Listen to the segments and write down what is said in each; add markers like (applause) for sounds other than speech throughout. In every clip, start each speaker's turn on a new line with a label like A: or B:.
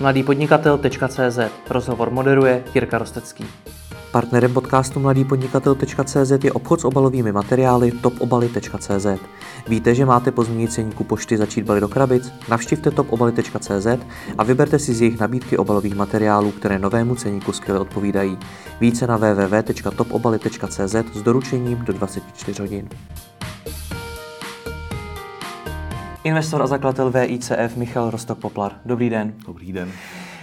A: mladýpodnikatel.cz Rozhovor moderuje Jirka Rostecký. Partnerem podcastu mladýpodnikatel.cz je obchod s obalovými materiály topobaly.cz. Víte, že máte po změně pošty začít balit do krabic? Navštivte topobaly.cz a vyberte si z jejich nabídky obalových materiálů, které novému ceníku skvěle odpovídají. Více na www.topobaly.cz s doručením do 24 hodin. Investor a zakladatel VICF Michal Rostok Poplar. Dobrý den.
B: Dobrý den.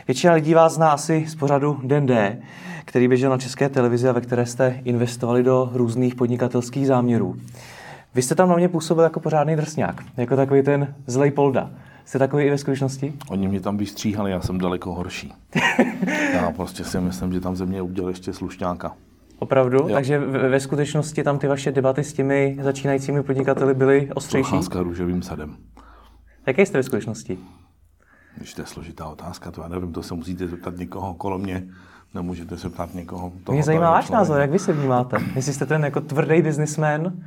A: Většina lidí vás zná asi z pořadu Den D, který běžel na české televizi a ve které jste investovali do různých podnikatelských záměrů. Vy jste tam na mě působil jako pořádný drsňák, jako takový ten zlej polda. Jste takový i ve skutečnosti?
B: Oni mě tam vystříhali, já jsem daleko horší. (laughs) já prostě si myslím, že tam ze mě udělal ještě slušňáka.
A: Opravdu? Jo. Takže ve, ve skutečnosti tam ty vaše debaty s těmi začínajícími podnikateli byly ostřejší?
B: Procházka růžovým sadem.
A: Jaké jste ve skutečnosti?
B: Když to je složitá otázka, to já nevím, to se musíte zeptat někoho kolem mě, nemůžete se ptát někoho.
A: Toho, Mě zajímá váš názor, jak vy se vnímáte? Jestli jste ten jako tvrdý biznismen,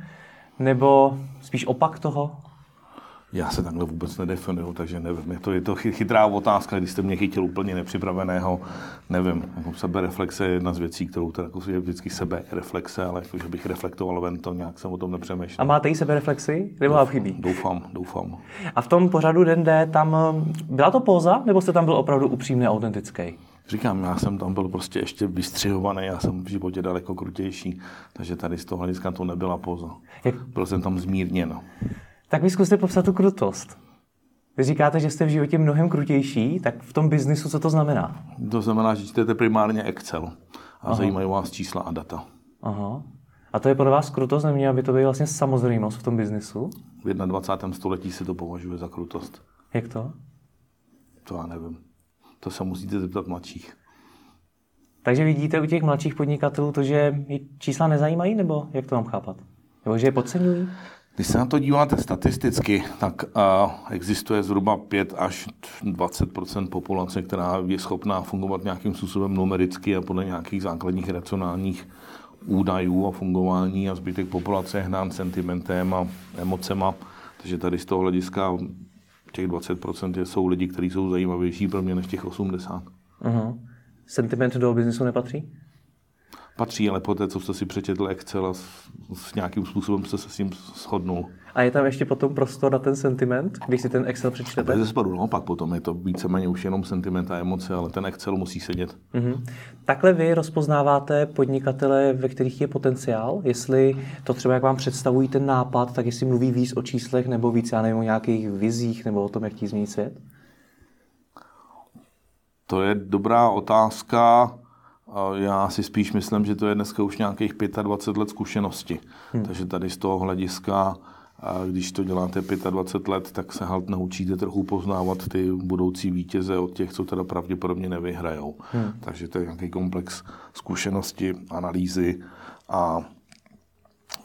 A: nebo spíš opak toho?
B: Já se takhle vůbec nedefinuju, takže nevím. Je to, je to chytrá otázka, když jste mě chytil úplně nepřipraveného, nevím. Jako sebereflexe je jedna z věcí, kterou teda jako je vždycky sebereflexe, ale jako, že bych reflektoval ven, to nějak jsem o tom nepřemýšlel.
A: A máte i sebereflexy? Nebo vám chybí?
B: Doufám, doufám.
A: A v tom pořadu Den D, tam byla to póza, nebo jste tam byl opravdu upřímný a autentický?
B: Říkám, já jsem tam byl prostě ještě vystřihovaný, já jsem v životě daleko krutější, takže tady z toho hlediska to nebyla póza. Jak... Byl jsem tam zmírněn.
A: Tak mi zkuste popsat tu krutost. Vy říkáte, že jste v životě mnohem krutější, tak v tom biznisu co to znamená?
B: To znamená, že čtete primárně Excel a Aha. zajímají vás čísla a data.
A: Aha. A to je pro vás krutost, neměla by to být vlastně samozřejmost v tom biznisu?
B: V 21. století se to považuje za krutost.
A: Jak to?
B: To já nevím. To se musíte zeptat mladších.
A: Takže vidíte u těch mladších podnikatelů to, že čísla nezajímají, nebo jak to mám chápat? Nebo že je podceňují?
B: Když se na to díváte statisticky, tak existuje zhruba 5 až 20% populace, která je schopná fungovat nějakým způsobem numericky a podle nějakých základních racionálních údajů a fungování a zbytek populace je hnán sentimentem a emocema. Takže tady z toho hlediska těch 20% jsou lidi, kteří jsou zajímavější pro mě než těch 80%.
A: Uh-huh. Sentiment do biznesu nepatří?
B: Patří, ale poté, co jste si přečetl Excel a s, s nějakým způsobem jste se s ním shodnul.
A: A je tam ještě potom prostor na ten sentiment, když si ten Excel přečtete?
B: Bez spadu, naopak potom je to víceméně už jenom sentiment a emoce, ale ten Excel musí sedět.
A: Mm-hmm. Takhle vy rozpoznáváte podnikatele, ve kterých je potenciál, jestli to třeba, jak vám představují ten nápad, tak jestli mluví víc o číslech nebo víc, já nevím, o nějakých vizích nebo o tom, jak ti změnit svět?
B: To je dobrá otázka. Já si spíš myslím, že to je dneska už nějakých 25 let zkušenosti. Hmm. Takže tady z toho hlediska, když to děláte 25 let, tak se halt naučíte trochu poznávat ty budoucí vítěze od těch, co teda pravděpodobně nevyhrajou. Hmm. Takže to je nějaký komplex zkušenosti, analýzy a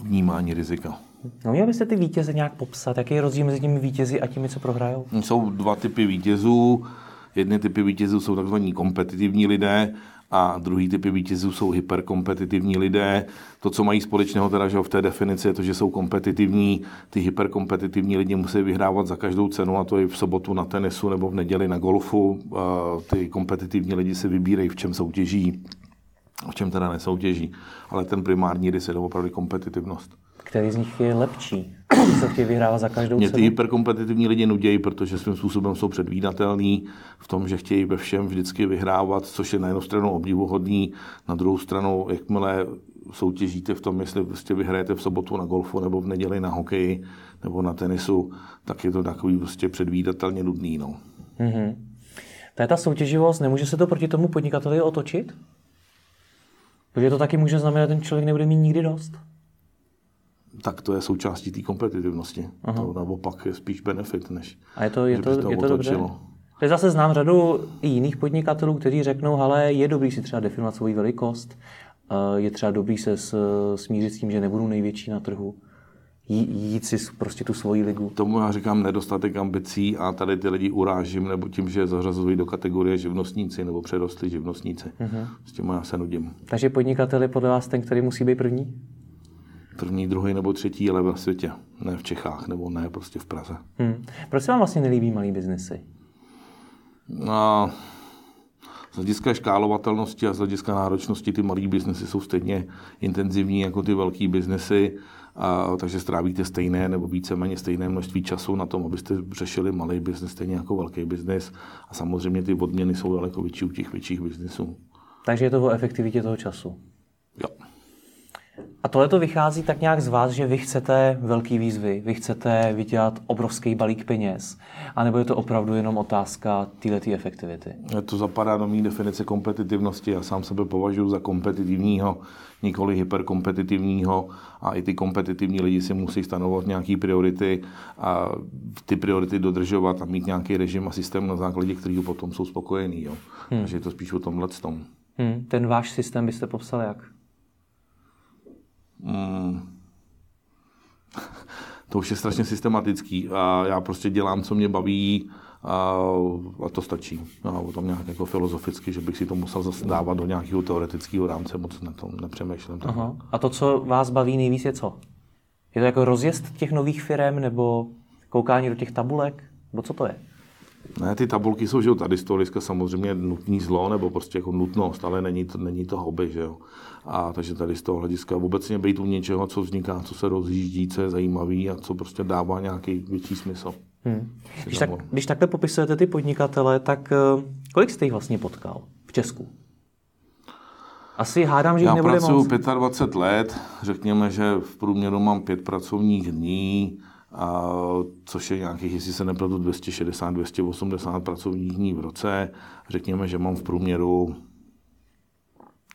B: vnímání rizika.
A: No měl byste ty vítěze nějak popsat? Jaký je rozdíl mezi těmi vítězi a těmi, co prohrajou?
B: Jsou dva typy vítězů. Jedny typy vítězů jsou takzvaní kompetitivní lidé a druhý typy vítězů jsou hyperkompetitivní lidé. To, co mají společného teda, že v té definici je to, že jsou kompetitivní. Ty hyperkompetitivní lidi musí vyhrávat za každou cenu a to i v sobotu na tenisu nebo v neděli na golfu. Ty kompetitivní lidi si vybírají, v čem soutěží, v čem teda nesoutěží. Ale ten primární rys je opravdu kompetitivnost.
A: Který z nich je lepší? se chtějí vyhrávat za každou
B: Mě
A: cenu?
B: ty hyperkompetitivní lidi nudějí, protože svým způsobem jsou předvídatelní v tom, že chtějí ve všem vždycky vyhrávat, což je na jednu stranu obdivuhodný, na druhou stranu, jakmile soutěžíte v tom, jestli prostě vyhrajete v sobotu na golfu nebo v neděli na hokeji nebo na tenisu, tak je to takový prostě předvídatelně nudný. No. Mm-hmm.
A: To je ta soutěživost, nemůže se to proti tomu podnikateli otočit? Protože to taky může znamenat, že ten člověk nebude mít nikdy dost
B: tak to je součástí té kompetitivnosti. Aha. To naopak je spíš benefit, než
A: A je to, je to, to, je to dobře? Já zase znám řadu i jiných podnikatelů, kteří řeknou, ale je dobrý si třeba definovat svou velikost, je třeba dobrý se smířit s tím, že nebudu největší na trhu, jít si prostě tu svoji ligu.
B: Tomu já říkám nedostatek ambicí a tady ty lidi urážím, nebo tím, že zařazují do kategorie živnostníci nebo přerostli živnostníci. Uh-huh. S tím já se nudím.
A: Takže podnikatel je podle vás ten, který musí být první?
B: První, druhý nebo třetí, ale ve světě. Ne v Čechách, nebo ne prostě v Praze. Hmm.
A: Proč se vám vlastně nelíbí malý biznesy?
B: A z hlediska škálovatelnosti a z hlediska náročnosti ty malé biznesy jsou stejně intenzivní jako ty velké biznesy, a, takže strávíte stejné nebo víceméně stejné množství času na tom, abyste řešili malý biznes stejně jako velký biznes. A samozřejmě ty odměny jsou daleko větší u těch větších biznesů.
A: Takže je to o efektivitě toho času.
B: Jo.
A: A tohle to vychází tak nějak z vás, že vy chcete velký výzvy, vy chcete vydělat obrovský balík peněz, anebo je to opravdu jenom otázka této efektivity?
B: To zapadá do mý definice kompetitivnosti. Já sám sebe považuji za kompetitivního, nikoli hyperkompetitivního a i ty kompetitivní lidi si musí stanovat nějaké priority a ty priority dodržovat a mít nějaký režim a systém, na základě kterého potom jsou spokojení. Jo. Hmm. Takže je to spíš o tomhle tom.
A: Hmm. Ten váš systém byste popsal jak? Hmm. (laughs)
B: to už je strašně systematický a já prostě dělám, co mě baví a, a to stačí. O tom nějak jako filozoficky, že bych si to musel zase dávat do nějakého teoretického rámce, moc na tom nepřemýšlím.
A: Aha. A to, co vás baví nejvíc, je co? Je to jako rozjezd těch nových firm nebo koukání do těch tabulek? Nebo co to je?
B: Ne, ty tabulky jsou, že jo, tady z toho samozřejmě nutný zlo, nebo prostě jako nutnost, ale není to, není to hobby, že jo. A takže tady z toho hlediska obecně být u něčeho, co vzniká, co se rozjíždí, co je zajímavý a co prostě dává nějaký větší smysl. Hmm.
A: Když, tak, když takhle popisujete ty podnikatele, tak uh, kolik jste jich vlastně potkal v Česku? Asi hádám, že
B: Já
A: nebude
B: pracuji
A: moc.
B: 25 let, řekněme, že v průměru mám pět pracovních dní, a což je nějakých, jestli se nepletu, 260-280 pracovních dní v roce. Řekněme, že mám v průměru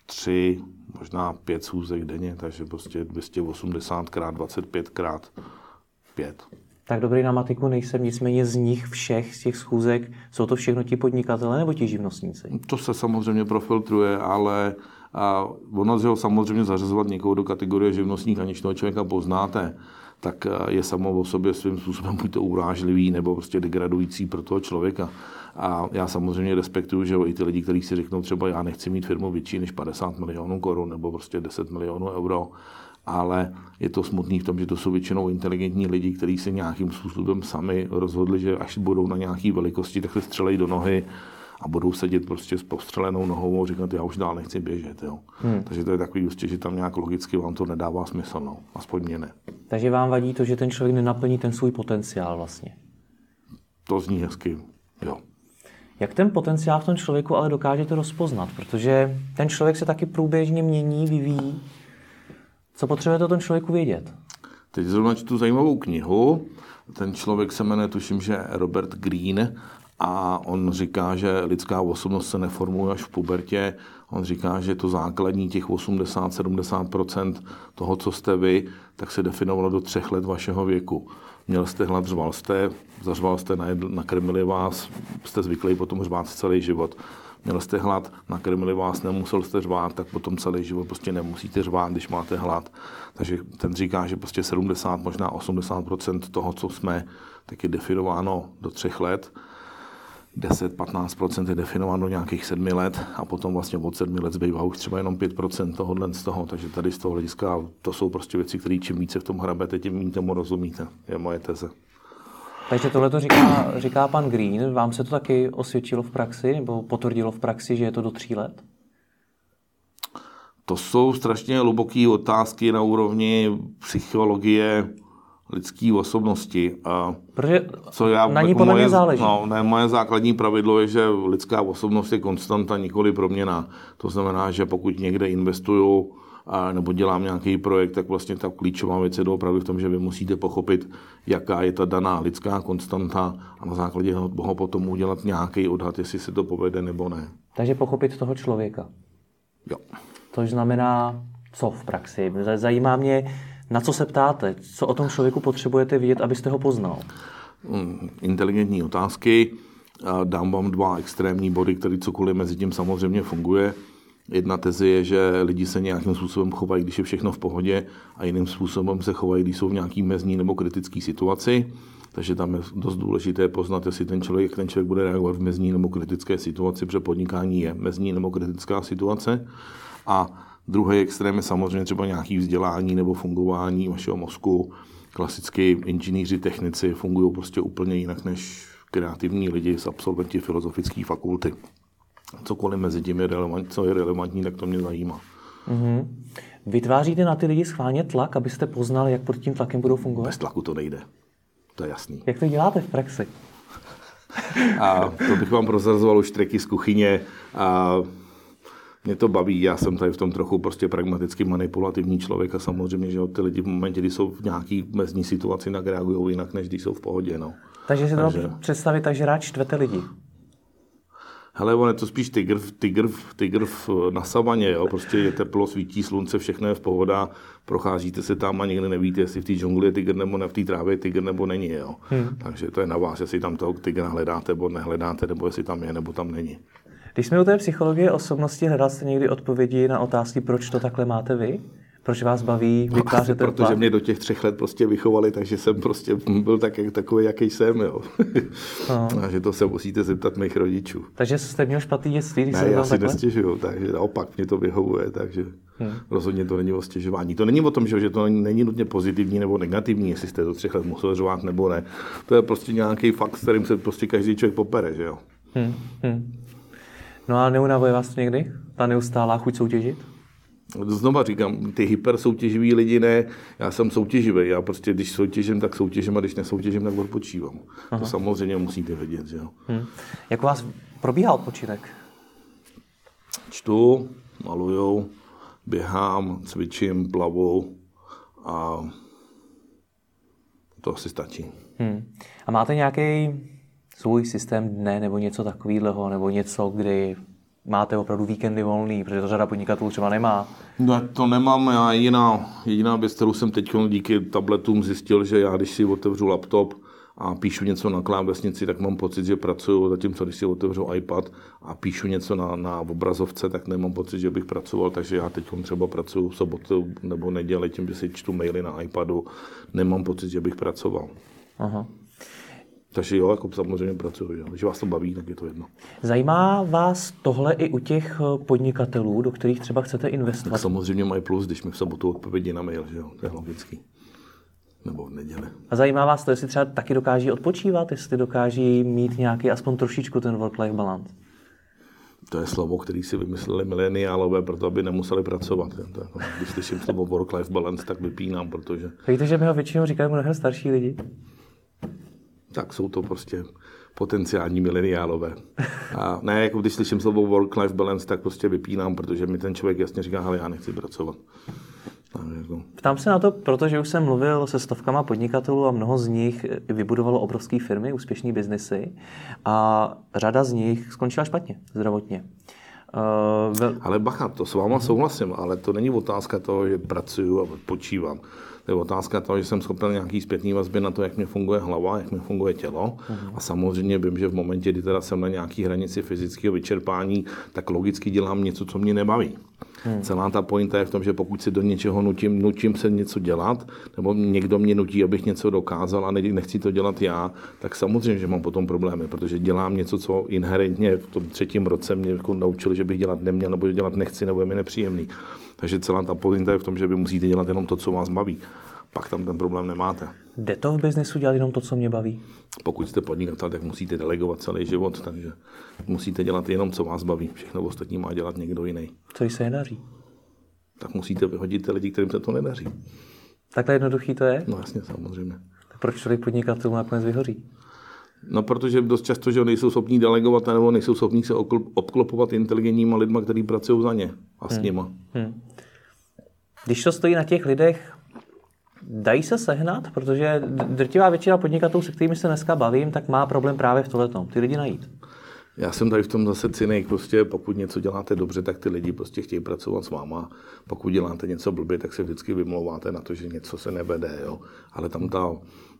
B: tři, možná pět schůzek denně, takže prostě 280 krát 25 krát 5.
A: Tak dobrý na matiku nejsem, nicméně z nich všech, z těch schůzek, jsou to všechno ti podnikatele nebo ti živnostníci?
B: To se samozřejmě profiltruje, ale a ono ho samozřejmě zařazovat někoho do kategorie živnostník, aniž toho člověka poznáte, tak je samo o sobě svým způsobem buď to urážlivý nebo prostě degradující pro toho člověka. A já samozřejmě respektuju, že i ty lidi, kteří si řeknou třeba já nechci mít firmu větší než 50 milionů korun nebo prostě 10 milionů euro, ale je to smutný v tom, že to jsou většinou inteligentní lidi, kteří se nějakým způsobem sami rozhodli, že až budou na nějaké velikosti, tak se střelej do nohy a budou sedět prostě s postřelenou nohou a říkat, já už dál nechci běžet. Jo. Hmm. Takže to je takový prostě, že tam nějak logicky vám to nedává smysl, no. aspoň mě ne.
A: Takže vám vadí to, že ten člověk nenaplní ten svůj potenciál vlastně?
B: To zní hezky, jo.
A: Jak ten potenciál v tom člověku ale dokážete rozpoznat? Protože ten člověk se taky průběžně mění, vyvíjí. Co potřebujete o tom člověku vědět?
B: Teď zrovna čtu zajímavou knihu. Ten člověk se jmenuje, tuším, že Robert Green a on říká, že lidská osobnost se neformuje až v pubertě. On říká, že to základní těch 80-70% toho, co jste vy, tak se definovalo do třech let vašeho věku. Měl jste hlad, řval jste, zařval jste, nakrmili vás, jste zvyklí potom řvát celý život. Měl jste hlad, nakrmili vás, nemusel jste řvát, tak potom celý život prostě nemusíte řvát, když máte hlad. Takže ten říká, že prostě 70, možná 80% toho, co jsme, tak je definováno do třech let 10-15% je definováno do nějakých sedmi let a potom vlastně od sedmi let zbývá už třeba jenom 5% tohohle z toho, takže tady z toho hlediska to jsou prostě věci, které čím více v tom hrabete, tím méně tomu rozumíte, je moje teze.
A: Takže tohle to říká, říká pan Green. Vám se to taky osvědčilo v praxi nebo potvrdilo v praxi, že je to do tří let?
B: To jsou strašně hluboké otázky na úrovni psychologie, lidské osobnosti. A
A: Protože co já, na ní podle moje, mě záleží.
B: No, ne, moje základní pravidlo je, že lidská osobnost je konstanta, nikoli proměna. To znamená, že pokud někde investuju a, nebo dělám nějaký projekt, tak vlastně ta klíčová věc je opravdu v tom, že vy musíte pochopit, jaká je ta daná lidská konstanta a na základě toho potom udělat nějaký odhad, jestli se to povede nebo ne.
A: Takže pochopit toho člověka.
B: Jo.
A: To znamená co v praxi? Zajímá mě, na co se ptáte? Co o tom člověku potřebujete vědět, abyste ho poznal?
B: Hmm, inteligentní otázky. Dám vám dva extrémní body, které cokoliv mezi tím samozřejmě funguje. Jedna teze je, že lidi se nějakým způsobem chovají, když je všechno v pohodě, a jiným způsobem se chovají, když jsou v nějaký mezní nebo kritické situaci. Takže tam je dost důležité poznat, jestli ten člověk, ten člověk bude reagovat v mezní nebo kritické situaci, protože podnikání je mezní nebo kritická situace. A Druhý extrém je samozřejmě třeba nějaký vzdělání nebo fungování vašeho mozku. Klasicky inženýři, technici fungují prostě úplně jinak než kreativní lidi z absolventi filozofické fakulty. Cokoliv mezi tím je relevant, co je relevantní, tak to mě zajímá.
A: Mm-hmm. Vytváříte na ty lidi schválně tlak, abyste poznali, jak pod tím tlakem budou fungovat?
B: Bez tlaku to nejde. To je jasný.
A: Jak to děláte v praxi?
B: A to bych vám prozrazoval už treky z kuchyně. A mě to baví, já jsem tady v tom trochu prostě pragmaticky manipulativní člověk a samozřejmě, že ty lidi v momentě, kdy jsou v nějaký mezní situaci, tak reagují jinak, než když jsou v pohodě. No.
A: Takže si to Takže... představit tak, že rád čtvete lidi.
B: Hele, on je to spíš tygr, tygr, tygr na savaně, jo? prostě je teplo, svítí slunce, všechno je v pohoda, procházíte se tam a nikdy nevíte, jestli v té džungli je tygr nebo ne, v té trávě je tygr nebo není. Jo? Hmm. Takže to je na vás, jestli tam toho tygra hledáte nebo nehledáte, nebo jestli tam je nebo tam není.
A: Když jsme u té psychologie osobnosti, hledal jste někdy odpovědi na otázky, proč to takhle máte vy? Proč vás baví
B: vytvářet no, Protože mě do těch třech let prostě vychovali, takže jsem prostě byl tak, takový, jaký jsem. Jo. No. (laughs) A že to se musíte zeptat mých rodičů.
A: Takže jste měl špatný dětství?
B: Když ne, já si takhle? nestěžuju, takže naopak mě to vyhovuje, takže hmm. rozhodně to není o stěžování. To není o tom, že to není nutně pozitivní nebo negativní, jestli jste do třech let musel řvát nebo ne. To je prostě nějaký fakt, s kterým se prostě každý člověk popere, že jo. Hmm. Hmm.
A: No a neunavuje vás to někdy? Ta neustálá chuť soutěžit?
B: Znova říkám, ty hypersoutěživí lidi ne, já jsem soutěživý, já prostě když soutěžím, tak soutěžím a když nesoutěžím, tak odpočívám. Aha. To samozřejmě musíte vědět. Že jo. Hmm.
A: Jak u vás probíhá odpočinek?
B: Čtu, maluju, běhám, cvičím, plavu a to asi stačí. Hmm.
A: A máte nějaký svůj systém dne nebo něco takového, nebo něco, kdy máte opravdu víkendy volný, protože to řada podnikatelů třeba nemá.
B: No, to nemám. Já jediná, jediná věc, kterou jsem teď díky tabletům zjistil, že já, když si otevřu laptop a píšu něco na klávesnici, tak mám pocit, že pracuju, zatímco když si otevřu iPad a píšu něco na, na obrazovce, tak nemám pocit, že bych pracoval, takže já teď třeba pracuju v sobotu nebo neděli tím, že si čtu maily na iPadu, nemám pocit, že bych pracoval. Aha. Takže jo, jako samozřejmě pracuji. Jo. Když vás to baví, tak je to jedno.
A: Zajímá vás tohle i u těch eh, podnikatelů, do kterých třeba chcete investovat?
B: Tak samozřejmě mají plus, když mi v sobotu odpovědí na mail, že jo, to je logický. Nebo v neděli.
A: A zajímá vás to, jestli třeba taky dokáží odpočívat, jestli dokáží mít nějaký aspoň trošičku ten work-life balance?
B: To je slovo, který si vymysleli mileniálové, proto aby nemuseli pracovat. To jako, když slyším slovo work-life balance, tak vypínám, protože...
A: Víte, že mi ho většinou říkají mnohem starší lidi?
B: Tak jsou to prostě potenciální mileniálové. A ne, jako když slyším slovo work-life balance, tak prostě vypínám, protože mi ten člověk jasně říká, ale já nechci pracovat.
A: Jako... Ptám se na to, protože už jsem mluvil se stovkama podnikatelů a mnoho z nich vybudovalo obrovské firmy, úspěšné biznesy a řada z nich skončila špatně zdravotně.
B: Uh. Ale bacha, to s váma souhlasím, ale to není otázka toho, že pracuju a počívám. To je otázka toho, že jsem schopen nějaký zpětný vazby na to, jak mi funguje hlava, jak mi funguje tělo. Uh-huh. A samozřejmě vím, že v momentě, kdy teda jsem na nějaký hranici fyzického vyčerpání, tak logicky dělám něco, co mě nebaví. Hmm. Celá ta pointa je v tom, že pokud si do něčeho nutím, nutím se něco dělat, nebo někdo mě nutí, abych něco dokázal a nechci to dělat já, tak samozřejmě, že mám potom problémy, protože dělám něco, co inherentně v tom třetím roce mě jako naučili, že bych dělat neměl, nebo dělat nechci, nebo je mi nepříjemný. Takže celá ta pointa je v tom, že vy musíte dělat jenom to, co vás baví. Pak tam ten problém nemáte.
A: Jde to v biznesu dělat jenom to, co mě baví?
B: Pokud jste podnikatel, tak musíte delegovat celý život, takže musíte dělat jenom, co vás baví. Všechno ostatní má dělat někdo jiný.
A: Co se nedaří?
B: Tak musíte vyhodit ty lidi, kterým se to nedaří.
A: Takhle jednoduchý to je?
B: No jasně, samozřejmě.
A: Tak proč tolik podnikatelů nakonec vyhoří?
B: No, protože dost často, že nejsou schopní delegovat nebo nejsou schopní se obklopovat inteligentníma lidma, kteří pracují za ně a s hmm. nima. Hmm.
A: Když to stojí na těch lidech, dají se sehnat, protože drtivá většina podnikatelů, se kterými se dneska bavím, tak má problém právě v tomhle ty lidi najít.
B: Já jsem tady v tom zase cynik, prostě pokud něco děláte dobře, tak ty lidi prostě chtějí pracovat s váma. Pokud děláte něco blbě, tak se vždycky vymlouváte na to, že něco se nevede, jo. Ale tam ta,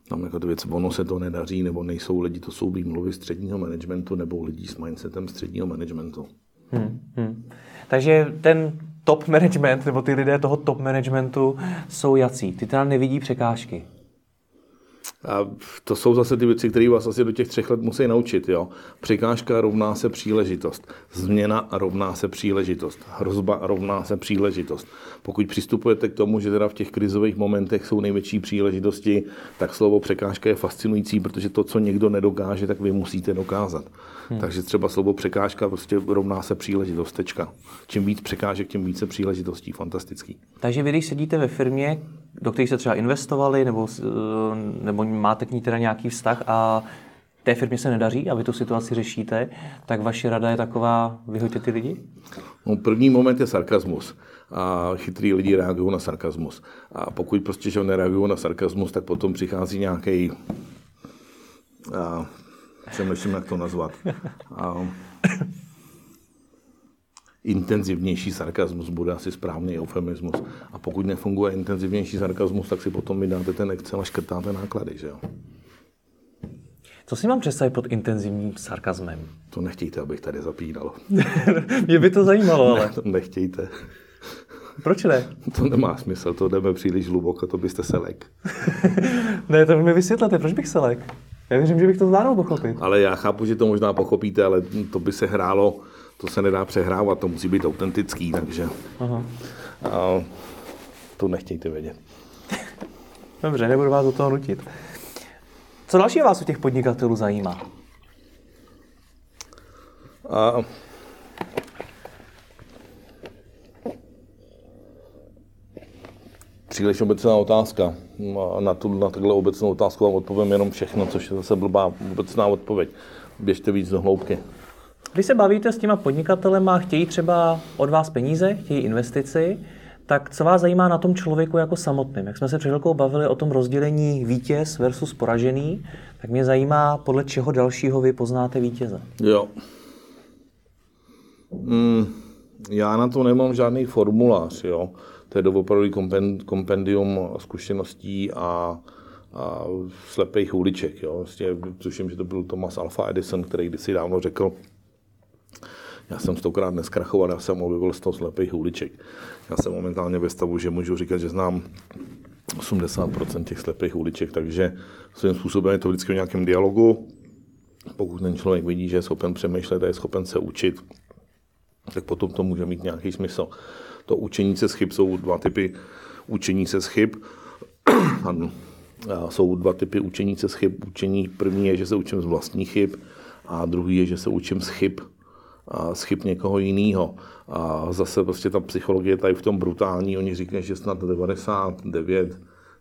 B: tam jako věc, ono se to nedaří, nebo nejsou lidi, to jsou výmluvy středního managementu, nebo lidí s mindsetem středního managementu. Hmm,
A: hmm. Takže ten top management, nebo ty lidé toho top managementu jsou jací? Ty teda nevidí překážky.
B: A to jsou zase ty věci, které vás asi do těch třech let musí naučit. Jo? Překážka rovná se příležitost. Změna rovná se příležitost. Hrozba rovná se příležitost. Pokud přistupujete k tomu, že teda v těch krizových momentech jsou největší příležitosti, tak slovo překážka je fascinující, protože to, co někdo nedokáže, tak vy musíte dokázat. Hmm. Takže třeba slovo překážka prostě rovná se příležitost. Tečka. Čím víc překážek, tím více příležitostí. Fantastický.
A: Takže vy, když sedíte ve firmě, do které jste třeba investovali, nebo, nebo máte k ní teda nějaký vztah a té firmě se nedaří a vy tu situaci řešíte, tak vaše rada je taková, vyhoďte ty lidi?
B: No, první moment je sarkazmus. A chytrý lidi reagují na sarkazmus. A pokud prostě že nereagují na sarkazmus, tak potom přichází nějaký přemýšlím, jak to nazvat. A, intenzivnější sarkazmus bude asi správný eufemismus. A pokud nefunguje intenzivnější sarkazmus, tak si potom vydáte ten Excel a škrtáte náklady, že jo?
A: Co si mám představit pod intenzivním sarkazmem?
B: To nechtějte, abych tady zapínal. (laughs)
A: Mě by to zajímalo, ale.
B: Ne, to nechtějte.
A: Proč ne?
B: To nemá smysl, to jdeme příliš hluboko, to byste selek. (laughs)
A: ne, to mi vysvětlete, proč bych selek? Já věřím, že bych to zvládl pochopit.
B: Ale já chápu, že to možná pochopíte, ale to by se hrálo, to se nedá přehrávat, to musí být autentický, takže Aha. A, to nechtějte vědět. (laughs)
A: Dobře, nebudu vás do toho nutit. Co další vás u těch podnikatelů zajímá? A,
B: příliš obecná otázka. Na, tu, na takhle obecnou otázku vám odpovím jenom všechno, což je zase blbá obecná odpověď. Běžte víc do hloubky.
A: Když se bavíte s těma podnikatelema, chtějí třeba od vás peníze, chtějí investici, tak co vás zajímá na tom člověku jako samotným? Jak jsme se před chvilkou bavili o tom rozdělení vítěz versus poražený, tak mě zajímá, podle čeho dalšího vy poznáte vítěze.
B: Jo. Mm, já na to nemám žádný formulář, jo to je doopravdy kompendium zkušeností a, a slepých uliček. Jo. Vlastně, tuším, že to byl Thomas Alpha Edison, který kdysi dávno řekl, já jsem stokrát neskrachoval, já jsem objevil z toho slepých uliček. Já jsem momentálně ve stavu, že můžu říkat, že znám 80% těch slepých uliček, takže svým způsobem je to vždycky o nějakém dialogu. Pokud ten člověk vidí, že je schopen přemýšlet a je schopen se učit, tak potom to může mít nějaký smysl. To učení se z chyb jsou dva typy učení se z chyb. (clears throat) jsou dva typy učení se z chyb. Učení první je, že se učím z vlastních chyb a druhý je, že se učím z chyb z chyb někoho jiného. A zase prostě ta psychologie tady v tom brutální, oni říkají, že snad 99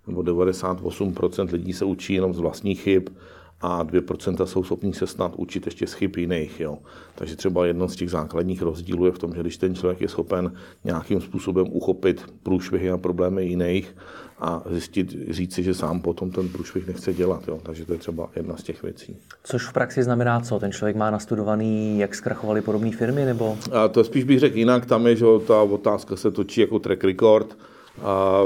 B: nebo 98% lidí se učí jenom z vlastních chyb a 2% jsou schopní se snad učit ještě z chyb jiných. Jo. Takže třeba jedno z těch základních rozdílů je v tom, že když ten člověk je schopen nějakým způsobem uchopit průšvihy a problémy jiných a zjistit, říct si, že sám potom ten průšvih nechce dělat. Jo. Takže to je třeba jedna z těch věcí.
A: Což v praxi znamená co? Ten člověk má nastudovaný, jak zkrachovaly podobné firmy? nebo?
B: A to spíš bych řekl jinak. Tam je, že ta otázka se točí jako track record. A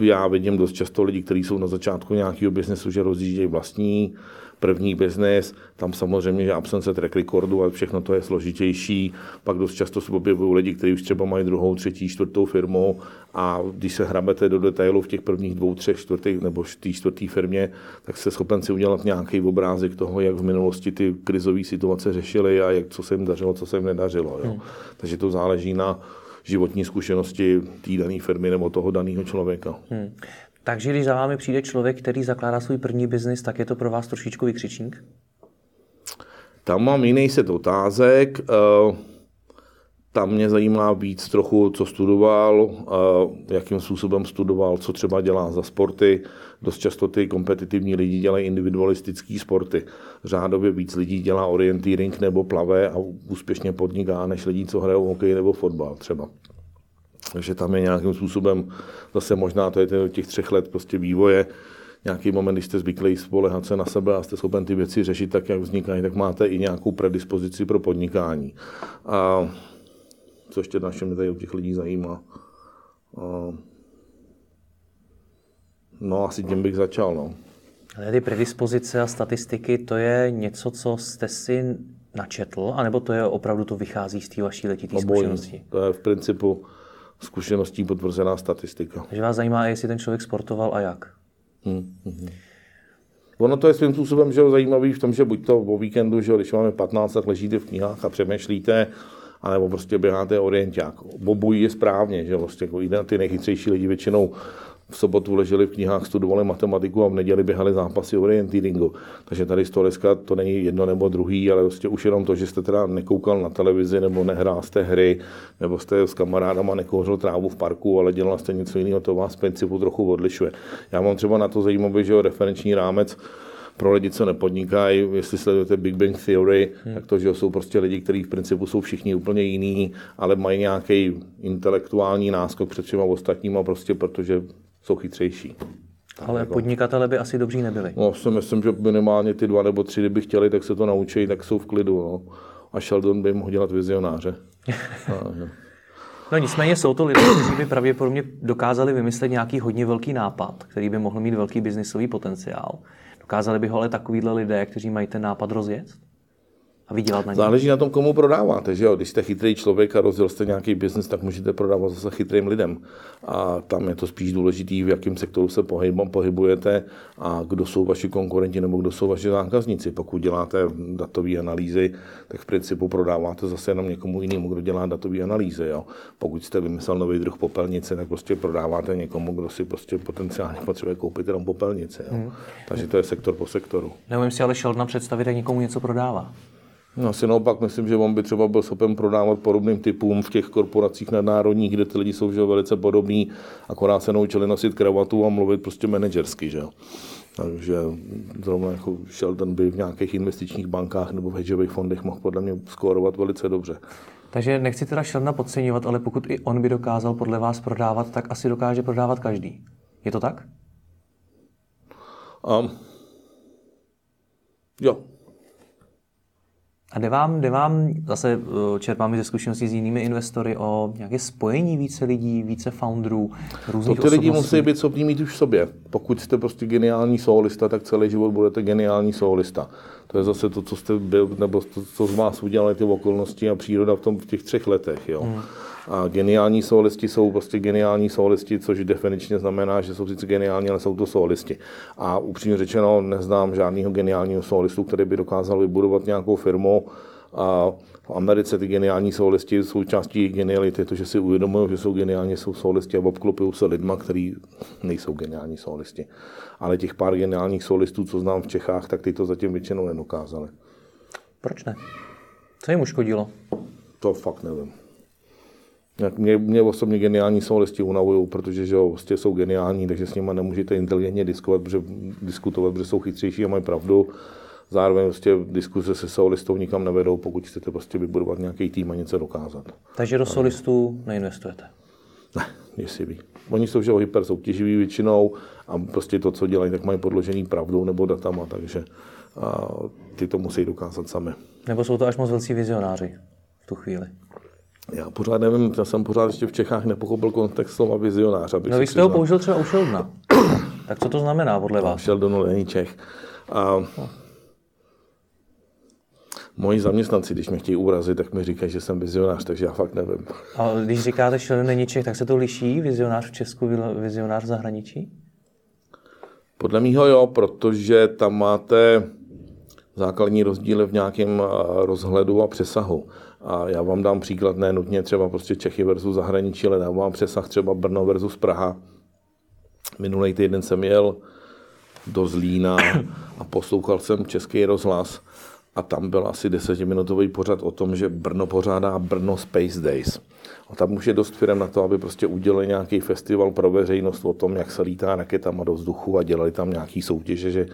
B: já vidím dost často lidi, kteří jsou na začátku nějakého biznesu, že rozjíždějí vlastní první biznis, tam samozřejmě, že absence track recordu a všechno to je složitější. Pak dost často se objevují lidi, kteří už třeba mají druhou, třetí, čtvrtou firmu a když se hrabete do detailu v těch prvních dvou, třech, čtvrtých nebo té čtvrté firmě, tak se schopen si udělat nějaký obrázek toho, jak v minulosti ty krizové situace řešili a jak, co se jim dařilo, co se jim nedařilo. Jo. Hmm. Takže to záleží na životní zkušenosti té dané firmy nebo toho daného člověka. Hmm.
A: Takže když za vámi přijde člověk, který zakládá svůj první biznis, tak je to pro vás trošičku vykřičník?
B: Tam mám jiný set otázek. Eh, tam mě zajímá víc trochu, co studoval, eh, jakým způsobem studoval, co třeba dělá za sporty. Dost často ty kompetitivní lidi dělají individualistické sporty. Řádově víc lidí dělá orienteering nebo plave a úspěšně podniká, než lidí, co hrajou hokej nebo fotbal třeba. Takže tam je nějakým způsobem, zase možná to je těch třech let prostě vývoje, nějaký moment, když jste zvyklí spolehat se na sebe a jste schopen ty věci řešit tak, jak vznikají, tak máte i nějakou predispozici pro podnikání. A co ještě naše mě tady od těch lidí zajímá? A, no, asi tím bych začal. No.
A: Ale ty predispozice a statistiky, to je něco, co jste si načetl, anebo to je opravdu to vychází z té vaší letité zkušenosti?
B: To je v principu zkušeností potvrzená statistika.
A: Takže vás zajímá, jestli ten člověk sportoval a jak? Hmm, hmm.
B: Ono to je svým způsobem že zajímavý v tom, že buď to o víkendu, že když máme 15, tak ležíte v knihách a přemýšlíte, anebo prostě běháte orienták. Obojí je správně, že vlastně jako ty nejchytřejší lidi většinou v sobotu leželi v knihách, studovali matematiku a v neděli běhali zápasy orienteeringu. Takže tady z toho dneska to není jedno nebo druhý, ale vlastně už jenom to, že jste teda nekoukal na televizi nebo nehrál jste hry, nebo jste s kamarádama nekouřil trávu v parku, ale dělal jste něco jiného, to vás v principu trochu odlišuje. Já mám třeba na to zajímavý, že jo, referenční rámec pro lidi, co nepodnikají, jestli sledujete Big Bang Theory, hmm. tak to, že jsou prostě lidi, kteří v principu jsou všichni úplně jiný, ale mají nějaký intelektuální náskok před všema ostatníma, prostě protože jsou chytřejší.
A: Ale jako. podnikatele by asi dobří nebyli.
B: No, si myslím, že minimálně ty dva nebo tři, kdyby chtěli, tak se to naučí, tak jsou v klidu. No. A Sheldon by mohl dělat vizionáře. (laughs)
A: no nicméně jsou to lidé, kteří by pravděpodobně dokázali vymyslet nějaký hodně velký nápad, který by mohl mít velký biznisový potenciál. Dokázali by ho ale takovýhle lidé, kteří mají ten nápad rozjet? A vydělat na něm.
B: Záleží na tom, komu prodáváte. Že jo? Když jste chytrý člověk a rozděl jste nějaký biznis, tak můžete prodávat zase chytrým lidem. A tam je to spíš důležitý, v jakém sektoru se pohybujete a kdo jsou vaši konkurenti nebo kdo jsou vaši zákazníci. Pokud děláte datové analýzy, tak v principu prodáváte zase jenom někomu jinému, kdo dělá datové analýzy. Jo? Pokud jste vymyslel nový druh popelnice, tak prostě prodáváte někomu, kdo si prostě potenciálně potřebuje koupit jenom popelnice. Jo? Hmm. Takže to je sektor po sektoru.
A: Neumím si ale Sheldona představit, jak někomu něco prodává.
B: No, asi naopak myslím, že on by třeba byl schopen prodávat podobným typům v těch korporacích nadnárodních, kde ty lidi jsou že velice podobní, akorát se naučili nosit kravatu a mluvit prostě manažersky. Že? Takže zrovna jako Sheldon by v nějakých investičních bankách nebo v hedžových fondech mohl podle mě skórovat velice dobře.
A: Takže nechci teda Sheldona podceňovat, ale pokud i on by dokázal podle vás prodávat, tak asi dokáže prodávat každý. Je to tak?
B: Um, jo,
A: a jde vám, jde vám, zase eh, čerpáme ze zkušeností s jinými investory o nějaké spojení více lidí, více founderů, různých
B: To ty lidi musí být schopni mít už v sobě. Pokud jste prostě geniální solista, tak celý život budete geniální solista. To je zase to, co jste byl, nebo to, co z vás udělali ty okolnosti a příroda v, tom, v těch třech letech. Jo. Hmm. A geniální solisti jsou prostě geniální solisti, což definičně znamená, že jsou sice geniální, ale jsou to solisti. A upřímně řečeno, neznám žádného geniálního solistu, který by dokázal vybudovat nějakou firmu, a v Americe ty geniální solisti jsou částí geniality, to, že si uvědomují, že jsou geniální, jsou solisti a obklopují se lidma, kteří nejsou geniální solisti. Ale těch pár geniálních solistů, co znám v Čechách, tak ty to zatím většinou nedokázali.
A: Proč ne? Co jim uškodilo?
B: To fakt nevím. Mě, mě osobně geniální solisti unavují, protože že jo, vlastně jsou geniální, takže s nimi nemůžete inteligentně diskutovat, protože, diskutovat, protože jsou chytřejší a mají pravdu. Zároveň vlastně diskuse se solistou nikam nevedou, pokud chcete prostě vybudovat nějaký tým a něco dokázat.
A: Takže do solistů neinvestujete?
B: Ne, jestli by. Oni jsou že hyper soutěživí většinou a prostě to, co dělají, tak mají podložený pravdou nebo datama, takže a ty to musí dokázat sami.
A: Nebo jsou to až moc velcí vizionáři v tu chvíli?
B: Já pořád nevím, já jsem pořád ještě v Čechách nepochopil kontext slova vizionář.
A: No vy jste ho použil třeba u Sheldona. (coughs) tak co to znamená podle vás?
B: Sheldonu není Čech. A moji zaměstnanci, když mě chtějí urazit, tak mi říkají, že jsem vizionář, takže já fakt nevím.
A: A když říkáte, že není Čech, tak se to liší? Vizionář v Česku, vizionář v zahraničí?
B: Podle mého jo, protože tam máte základní rozdíly v nějakém rozhledu a přesahu. A já vám dám příklad, ne nutně třeba prostě Čechy versus zahraničí, ale dám vám přesah třeba Brno versus Praha. Minulý týden jsem jel do Zlína a poslouchal jsem český rozhlas a tam byl asi desetiminutový pořad o tom, že Brno pořádá Brno Space Days. A tam už je dost firm na to, aby prostě udělali nějaký festival pro veřejnost o tom, jak se lítá raketama do vzduchu a dělali tam nějaký soutěže, že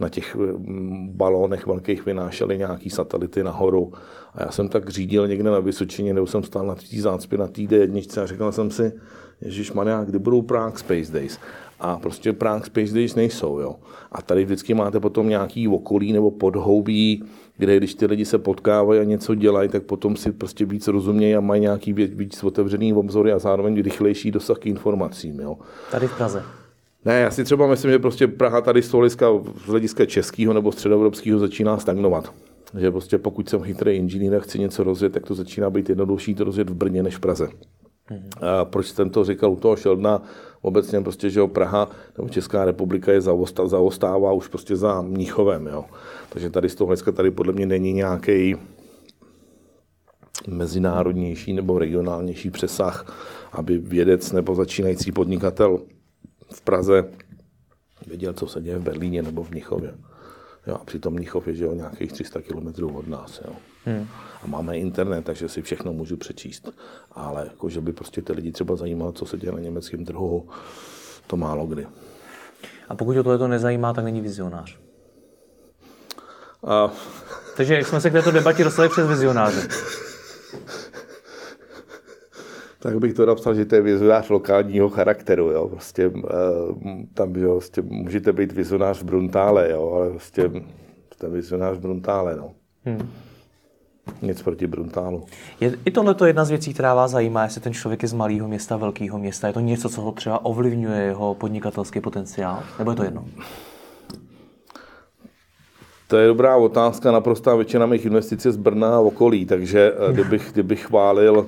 B: na těch mm, balónech velkých vynášeli nějaký satelity nahoru. A já jsem tak řídil někde na Vysočině, nebo jsem stál na té zácpě na té jedničce a říkal jsem si, Ježíš Maria, kdy budou Prague Space Days? A prostě Prague Space Days nejsou. Jo. A tady vždycky máte potom nějaký okolí nebo podhoubí, kde když ty lidi se potkávají a něco dělají, tak potom si prostě víc rozumějí a mají nějaký víc otevřený obzory a zároveň rychlejší dosah k informacím. Jo.
A: Tady v Praze.
B: Ne, já si třeba myslím, že prostě Praha tady z hlediska, z hlediska českého nebo středoevropského začíná stagnovat. Že prostě pokud jsem chytrý inženýr a chci něco rozjet, tak to začíná být jednodušší to rozjet v Brně než v Praze. Hmm. A proč jsem to říkal u toho Šeldna? Obecně prostě, že jo, Praha nebo Česká republika je zaostá, zaostává už prostě za Mnichovem, jo. Takže tady z toho hlediska tady podle mě není nějaký mezinárodnější nebo regionálnější přesah, aby vědec nebo začínající podnikatel v Praze věděl, co se děje v Berlíně nebo v Mnichově. Jo, a přitom Mnichov je že jo, nějakých 300 km od nás. Jo. Hmm. A máme internet, takže si všechno můžu přečíst. Ale jako, že by prostě ty lidi třeba zajímalo, co se děje na německém trhu, to málo kdy.
A: A pokud ho to nezajímá, tak není vizionář.
B: A...
A: Takže jak jsme se k této debatě dostali přes vizionáře? (laughs)
B: tak bych to napsal, že to je vizionář lokálního charakteru. Jo. Prostě, uh, tam jo, prostě můžete být vizionář v Bruntále, jo, ale prostě jste vizionář v Bruntále. No. Hmm. Nic proti Bruntálu.
A: Je i tohle to jedna z věcí, která vás zajímá, jestli ten člověk je z malého města, velkého města. Je to něco, co ho třeba ovlivňuje jeho podnikatelský potenciál? Nebo je to jedno?
B: To je dobrá otázka. Naprostá většina mých investic je z Brna a okolí, takže eh, (laughs) kdybych, kdybych chválil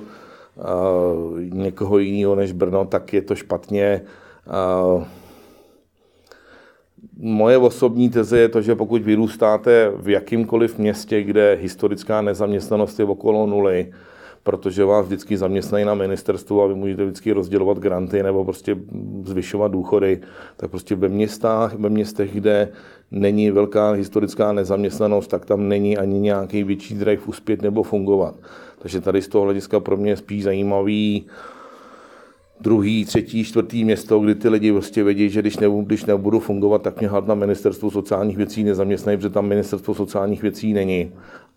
B: někoho jiného než Brno, tak je to špatně. Moje osobní teze je to, že pokud vyrůstáte v jakýmkoliv městě, kde historická nezaměstnanost je okolo nuly, protože vás vždycky zaměstnají na ministerstvu a vy můžete vždycky rozdělovat granty nebo prostě zvyšovat důchody, tak prostě ve městách, ve městech, kde není velká historická nezaměstnanost, tak tam není ani nějaký větší drive uspět nebo fungovat. Takže tady z toho hlediska pro mě je spíš zajímavý druhý, třetí, čtvrtý město, kdy ty lidi prostě vědí, že když, nebudu, když nebudu fungovat, tak mě hlad na ministerstvo sociálních věcí nezaměstnají, protože tam ministerstvo sociálních věcí není.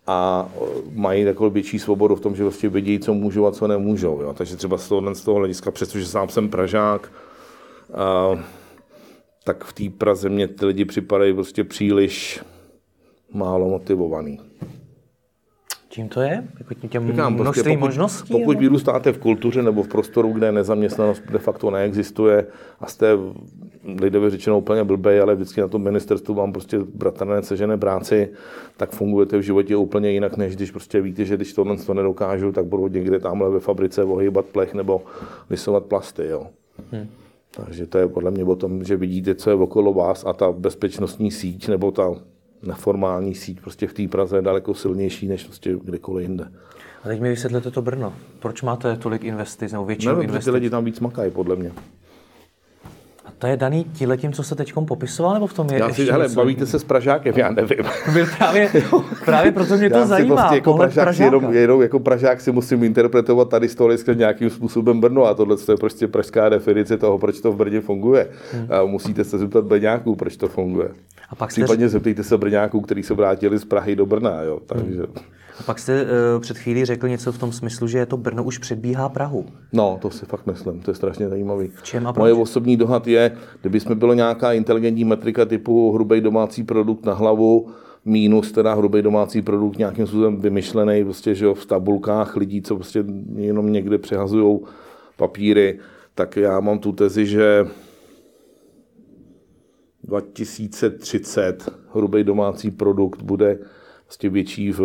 B: A mají takovou větší svobodu v tom, že prostě vědí, co můžou a co nemůžou. Jo. Takže třeba z toho, z toho hlediska, přestože sám jsem Pražák, a, tak v té Praze mě ty lidi připadají prostě příliš málo motivovaný.
A: Čím to je? Jako těm Říkám, prostě pokud, možností?
B: Pokud vyrůstáte v kultuře nebo v prostoru, kde nezaměstnanost de facto neexistuje a jste lidově řečeno úplně blbej, ale vždycky na tom ministerstvu vám prostě bratrné sežené práci, tak fungujete v životě úplně jinak, než když prostě víte, že když tohle to nedokážu, tak budu někde tamhle ve fabrice ohýbat plech nebo lisovat plasty. Jo. Hmm. Takže to je podle mě o tom, že vidíte, co je okolo vás a ta bezpečnostní síť nebo ta neformální síť prostě v té Praze je daleko silnější než prostě kdekoliv jinde.
A: A teď mi vysvětlete to Brno. Proč máte tolik investic nebo většinu
B: Nevím, investic? ty lidi tam víc makají, podle mě.
A: To je daný tímhletím, co se teď popisoval, nebo v tom je
B: Já si, hele, bavíte se s Pražákem, já nevím. (laughs)
A: právě, (laughs) právě proto mě to já zajímá.
B: Prostě jako Pražák, jenom, jenom, jako Pražák si musím interpretovat tady z toho nějakým způsobem Brno a tohle je prostě pražská definice toho, proč to v Brně funguje. Hmm. A musíte se zeptat Brňáků, proč to funguje. A pak Případně jste... zeptejte se Brňáků, kteří se vrátili z Prahy do Brna. Jo, takže... Hmm.
A: A pak jste uh, před chvílí řekl něco v tom smyslu, že to Brno už předbíhá Prahu.
B: No, to si fakt myslím, to je strašně zajímavý.
A: V čem a
B: proč? Moje osobní dohad je, kdyby jsme bylo nějaká inteligentní metrika typu hrubý domácí produkt na hlavu, mínus teda hrubý domácí produkt nějakým způsobem vymyšlený prostě, že jo, v tabulkách lidí, co prostě jenom někde přehazují papíry, tak já mám tu tezi, že 2030 hrubý domácí produkt bude prostě větší v,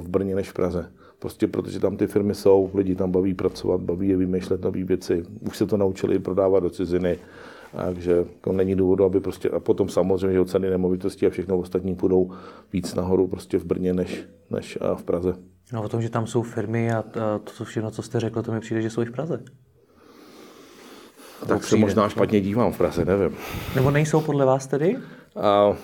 B: v Brně než v Praze. Prostě protože tam ty firmy jsou, lidi tam baví pracovat, baví je vymýšlet nové věci. Už se to naučili prodávat do ciziny, takže jako není důvodu, aby prostě, a potom samozřejmě, že ceny nemovitosti a všechno ostatní půjdou víc nahoru prostě v Brně než, než v Praze.
A: No o tom, že tam jsou firmy a to všechno, co jste řekl, to mi přijde, že jsou i v Praze.
B: Tak se možná špatně dívám v Praze, nevím.
A: Nebo nejsou podle vás tedy?
B: A,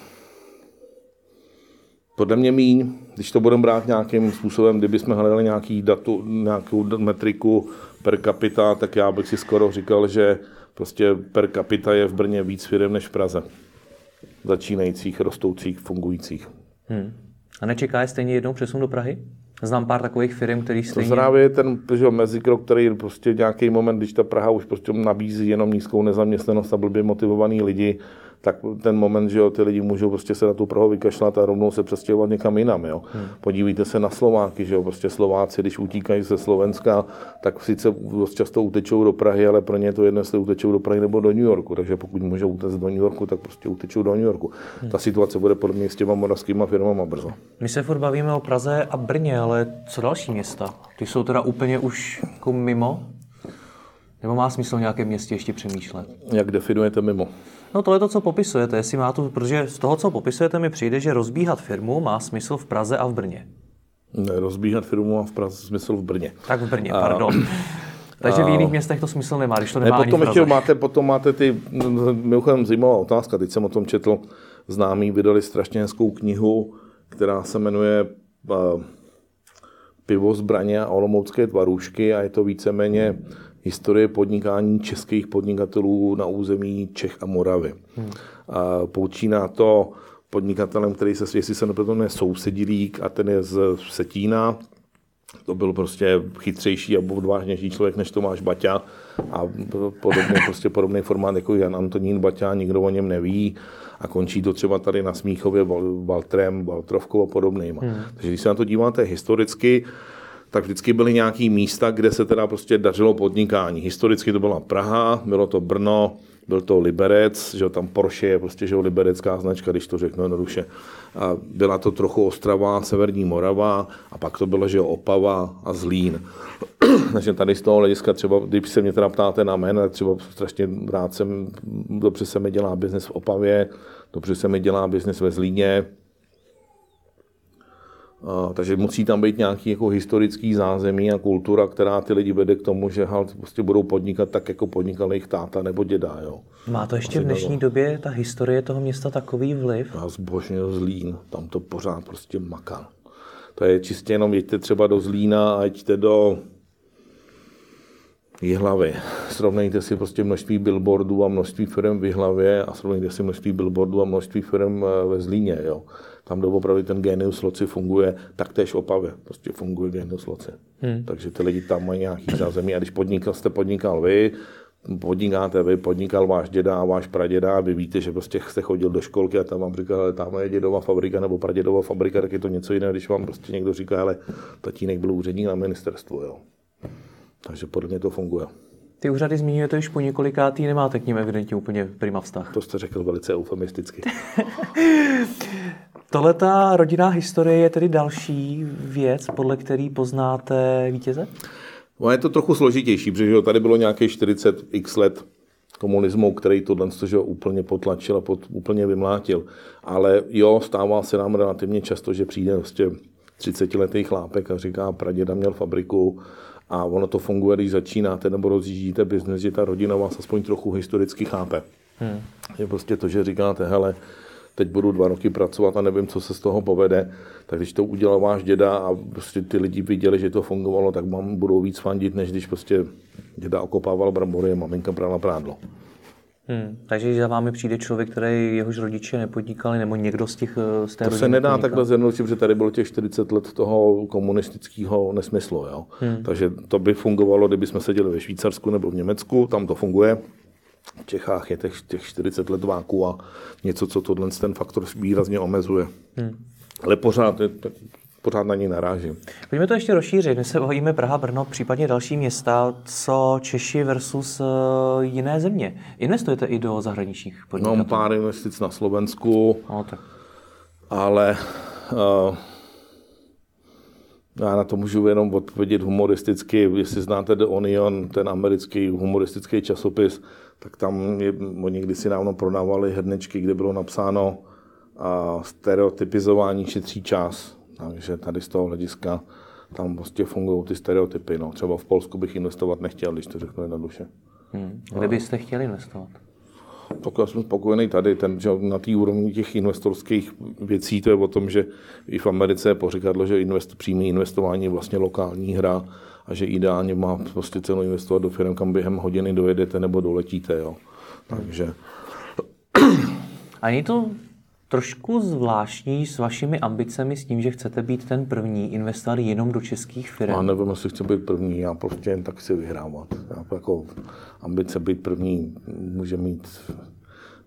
B: podle mě míň, když to budeme brát nějakým způsobem, kdybychom hledali nějaký datu, nějakou metriku per capita, tak já bych si skoro říkal, že prostě per capita je v Brně víc firm než v Praze. Začínajících, rostoucích, fungujících.
A: Hmm. A nečeká je stejně jednou přesun do Prahy? Znám pár takových firm, který stejně...
B: To právě je ten že, mezikrok, který prostě nějaký moment, když ta Praha už prostě nabízí jenom nízkou nezaměstnanost a blbě motivovaný lidi, tak ten moment, že jo, ty lidi můžou prostě se na tu Prahu vykašlat a rovnou se přestěhovat někam jinam. Jo. Hmm. Podívejte se na Slováky, že jo, prostě Slováci, když utíkají ze Slovenska, tak sice dost často utečou do Prahy, ale pro ně je to jedno, jestli utečou do Prahy nebo do New Yorku. Takže pokud můžou utéct do New Yorku, tak prostě utečou do New Yorku. Hmm. Ta situace bude podle mě s těma moravskými firmama brzo.
A: My se furt bavíme o Praze a Brně, ale co další města? Ty jsou teda úplně už jako mimo? Nebo má smysl v nějakém městě ještě přemýšlet?
B: Jak definujete mimo?
A: No to je to, co popisujete, jestli má to, protože z toho, co popisujete, mi přijde, že rozbíhat firmu má smysl v Praze a v Brně.
B: Ne, rozbíhat firmu má v Praze smysl v Brně.
A: Tak v Brně, pardon. (clears throat) Takže v jiných městech to smysl nemá, když to nemá
B: ne, potom ještě máte, potom máte ty, mimochodem zajímavá otázka, teď jsem o tom četl, známí vydali strašně hezkou knihu, která se jmenuje uh, Pivo, zbraně a olomoucké tvarůžky a je to víceméně historie podnikání českých podnikatelů na území Čech a Moravy. Hmm. A počíná to podnikatelem, který se, jestli se nepletl, Sousedilík a ten je z Setína, to byl prostě chytřejší a odvážnější člověk než Tomáš Baťa a podobný, prostě podobný formát jako Jan Antonín Baťa, nikdo o něm neví a končí to třeba tady na Smíchově Valtrem, Valtrovkou a podobnýma. Hmm. Takže když se na to díváte historicky, tak vždycky byly nějaké místa, kde se teda prostě dařilo podnikání. Historicky to byla Praha, bylo to Brno, byl to Liberec, že tam Porsche je prostě že liberecká značka, když to řeknu jednoduše. A byla to trochu Ostrava, Severní Morava a pak to bylo, že Opava a Zlín. (clears throat) Takže tady z toho hlediska třeba, když se mě teda ptáte na jméno, tak třeba strašně rád jsem, dobře se mi dělá biznes v Opavě, dobře se mi dělá biznes ve Zlíně, takže musí tam být nějaký jako historický zázemí a kultura, která ty lidi vede k tomu, že halt, prostě budou podnikat tak, jako podnikal jejich táta nebo děda. Jo.
A: Má to ještě v dnešní době ta historie toho města takový vliv?
B: Já zbožňuji Zlín, tam to pořád prostě maká. To je čistě jenom, jeďte třeba do Zlína a jeďte do Jihlavy. Srovnejte si prostě množství billboardů a množství firm v Jihlavě a srovnejte si množství billboardů a množství firm ve Zlíně. Jo. Tam doopravdy ten genius loci funguje, tak též opavě. Prostě funguje genius loci. Hmm. Takže ty lidi tam mají nějaký zázemí. A když podnikal, jste podnikal vy, podnikáte vy, podnikal váš děda a váš praděda a vy víte, že prostě jste chodil do školky a tam vám říkal, ale tam je dědová fabrika nebo pradědová fabrika, tak je to něco jiného, když vám prostě někdo říká, ale tatínek byl úředník na ministerstvu. Jo. Takže podle mě to funguje.
A: Ty úřady zmiňujete už po několikátý, nemáte k ním evidentně úplně prima vztah.
B: To jste řekl velice eufemisticky. (laughs)
A: Tohle ta rodinná historie je tedy další věc, podle který poznáte vítěze?
B: No, je to trochu složitější, protože tady bylo nějaké 40 x let komunismu, který tohle že úplně potlačil a pot, úplně vymlátil. Ale jo, stává se nám relativně často, že přijde vlastně 30-letý chlápek a říká, praděda měl fabriku, a ono to funguje, když začínáte nebo rozjíždíte biznes, že ta rodina vás aspoň trochu historicky chápe. Hmm. Je prostě to, že říkáte, hele, teď budu dva roky pracovat a nevím, co se z toho povede, tak když to udělal váš děda a prostě ty lidi viděli, že to fungovalo, tak vám budou víc fandit, než když prostě děda okopával brambory a maminka prala prádlo.
A: Hmm, takže když za vámi přijde člověk, který jehož rodiče nepodnikali, nebo někdo z, těch, z té
B: To se nedá podnikal. takhle zjednodušit, protože tady bylo těch 40 let toho komunistického nesmyslu. Jo? Hmm. Takže to by fungovalo, kdyby jsme seděli ve Švýcarsku nebo v Německu, tam to funguje. V Čechách je těch, těch 40 let váku a něco, co tohle ten faktor výrazně omezuje. Hmm. Ale pořád je, pořád na ní narážím.
A: Pojďme to ještě rozšířit. My se bavíme Praha, Brno, případně další města. Co Češi versus uh, jiné země? Investujete i do zahraničních podnikatelů?
B: Mám pár investic na Slovensku,
A: no, tak.
B: ale uh, já na to můžu jenom odpovědět humoristicky. Jestli znáte The Onion, ten americký humoristický časopis, tak tam je, oni kdysi dávno prodávali hrdnečky, kde bylo napsáno uh, stereotypizování šetří čas takže tady z toho hlediska tam prostě fungují ty stereotypy. No. Třeba v Polsku bych investovat nechtěl, když to řeknu jednoduše.
A: Hmm. Kde byste chtěli investovat?
B: Tak já jsem spokojený tady, ten, že na té úrovni těch investorských věcí, to je o tom, že i v Americe je pořekadlo, že invest, přímý investování je vlastně lokální hra a že ideálně má prostě cenu investovat do firm, kam během hodiny dojedete nebo doletíte. Jo. Takže...
A: A není to trošku zvláštní s vašimi ambicemi, s tím, že chcete být ten první investor jenom do českých firm?
B: Já nevím, jestli chci být první, já prostě jen tak chci vyhrávat. Já jako ambice být první může mít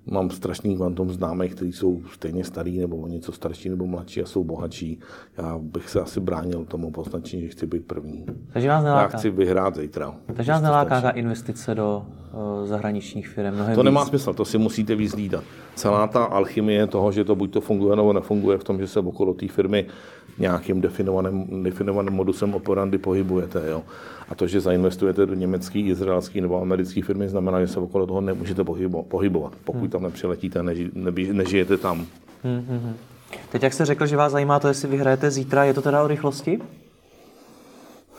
B: mám strašný kvantum známých, kteří jsou stejně starý nebo o něco starší nebo mladší a jsou bohatší. Já bych se asi bránil tomu poznačení, že chci být první.
A: Takže vás neláká.
B: Já chci vyhrát zítra.
A: Takže vás neláká ta investice do uh, zahraničních firm. Mnohem
B: to
A: víc.
B: nemá smysl, to si musíte vyzlídat. Celá ta alchymie toho, že to buď to funguje nebo nefunguje v tom, že se okolo té firmy nějakým definovaným, definovaným modusem operandy pohybujete. Jo. A to, že zainvestujete do německé, izraelské nebo americké firmy, znamená, že se okolo toho nemůžete pohybovat, pokud tam nepřiletíte a neži, neži, nežijete tam. Hmm, hmm, hmm.
A: Teď, jak jste řekl, že vás zajímá to, jestli vyhrajete zítra, je to teda o rychlosti?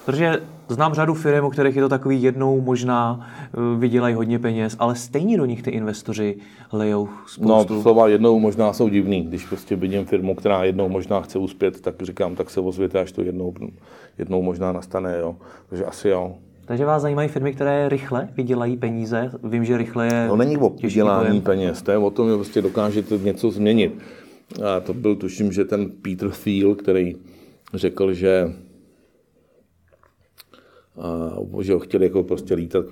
A: Protože znám řadu firm, u kterých je to takový jednou možná eh, vydělají hodně peněz, ale stejně do nich ty investoři lejou spoustu.
B: No, slova jednou možná jsou divný. Když prostě vidím firmu, která jednou možná chce uspět, tak říkám, tak se ozvěte, až to jednou, jednou možná nastane. Jo. Takže asi jo.
A: Takže vás zajímají firmy, které rychle vydělají peníze? Vím, že rychle je...
B: No není o vydělání peněz, to je o tom, že prostě dokážete něco změnit. A to byl tuším, že ten Peter Thiel, který řekl, že a, že ho chtěli jako prostě lítat,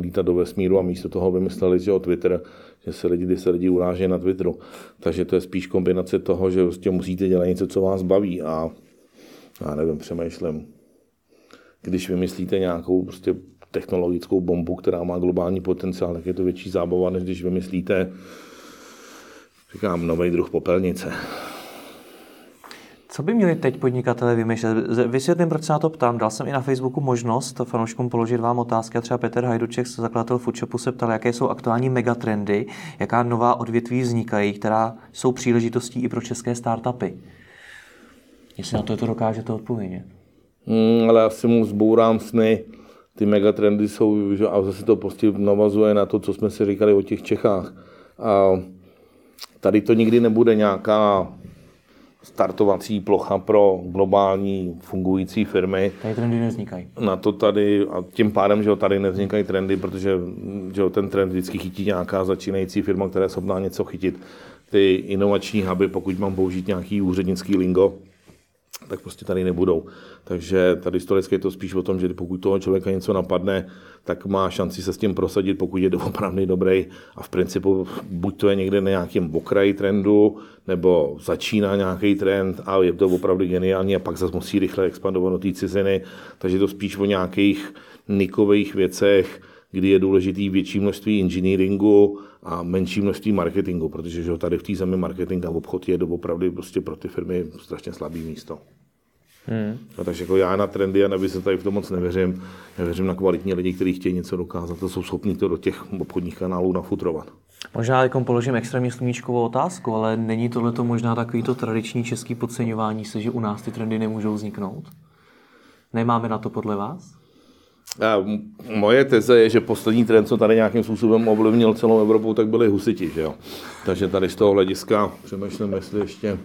B: lítat do vesmíru a místo toho vymysleli, že o Twitter, že se lidi, se lidi uráží na Twitteru. Takže to je spíš kombinace toho, že prostě musíte dělat něco, co vás baví a já nevím, přemýšlím. Když vymyslíte nějakou prostě technologickou bombu, která má globální potenciál, tak je to větší zábava, než když vymyslíte, říkám, nový druh popelnice.
A: Co by měli teď podnikatelé vymýšlet? Vysvětlím, proč se na to ptám. Dal jsem i na Facebooku možnost fanouškům položit vám otázky. A třeba Petr Hajduček, zakladatel Foodshopu, se ptal, jaké jsou aktuální megatrendy, jaká nová odvětví vznikají, která jsou příležitostí i pro české startupy. Jestli na to, je to dokážete odpovědět.
B: Hmm, ale asi mu zbourám sny. Ty megatrendy jsou, že, a zase to prostě navazuje na to, co jsme si říkali o těch Čechách. A tady to nikdy nebude nějaká startovací plocha pro globální fungující firmy.
A: Tady trendy nevznikají.
B: Na to tady, a tím pádem, že tady nevznikají trendy, protože že ten trend vždycky chytí nějaká začínající firma, která je schopná něco chytit. Ty inovační huby, pokud mám použít nějaký úřednický lingo, tak prostě tady nebudou. Takže tady historicky je to spíš o tom, že pokud toho člověka něco napadne, tak má šanci se s tím prosadit, pokud je opravdu dobrý. A v principu buď to je někde na nějakém okraji trendu, nebo začíná nějaký trend a je to opravdu geniální a pak zase musí rychle expandovat do té ciziny. Takže to spíš o nějakých nikových věcech, kdy je důležitý větší množství engineeringu a menší množství marketingu, protože že tady v té zemi marketing a obchod je opravdu prostě pro ty firmy strašně slabý místo. Hmm. No, takže jako já na trendy a neby se tady v tom moc nevěřím. Já věřím na kvalitní lidi, kteří chtějí něco dokázat a jsou schopní to do těch obchodních kanálů nafutrovat.
A: Možná jako položím extrémně sluníčkovou otázku, ale není tohle to možná takový to tradiční český podceňování se, že u nás ty trendy nemůžou vzniknout? Nemáme na to podle vás?
B: Moje teze je, že poslední trend, co tady nějakým způsobem ovlivnil celou Evropu, tak byli husiti. Že jo? Takže tady z toho hlediska přemýšlím, jestli ještě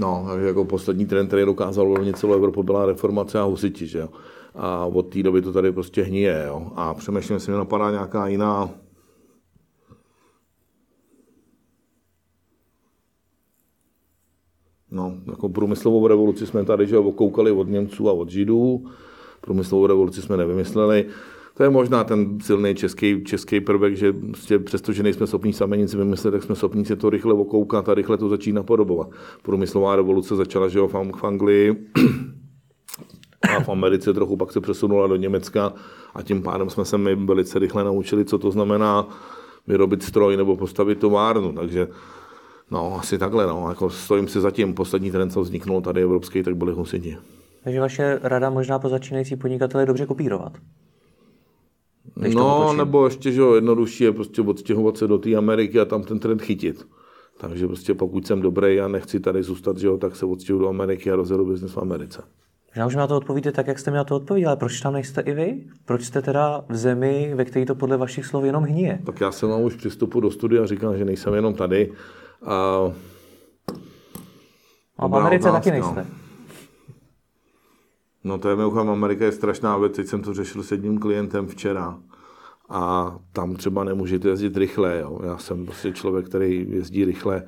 B: No, takže jako poslední trend, který dokázal ovlivnit celou Evropu, byla reformace a husiti, že jo. A od té doby to tady prostě hníje, jo. A přemýšlím, jestli mi napadá nějaká jiná No, jako průmyslovou revoluci jsme tady že okoukali od Němců a od Židů. Průmyslovou revoluci jsme nevymysleli. To je možná ten silný český, český prvek, že prostě přesto, že nejsme schopni sami nic vymyslet, tak jsme schopni se to rychle okoukat a rychle to začít napodobovat. Průmyslová revoluce začala že v Anglii a v Americe trochu pak se přesunula do Německa a tím pádem jsme se my velice rychle naučili, co to znamená vyrobit stroj nebo postavit továrnu. Takže No, asi takhle, no. Jako stojím si zatím. Poslední trend, co vzniknul tady evropský, tak byly husiti.
A: Takže vaše rada možná pro začínající podnikatele dobře kopírovat.
B: Když no, nebo ještě, že jednodušší je prostě odstěhovat se do té Ameriky a tam ten trend chytit. Takže prostě pokud jsem dobrý a nechci tady zůstat, že jo, tak se odstěhuji do Ameriky a rozjedu biznes v Americe.
A: Já už na to odpovíte tak, jak jste mi na to odpověděl, ale proč tam nejste i vy? Proč jste teda v zemi, ve které to podle vašich slov jenom hníje?
B: Tak já jsem vám už přistupu do studia říkal, že nejsem jenom tady, a,
A: a v Americe otázka. taky nejste.
B: No to je mimochodem, Amerika je strašná věc, teď jsem to řešil s jedním klientem včera a tam třeba nemůžete jezdit rychle. Jo. Já jsem prostě člověk, který jezdí rychle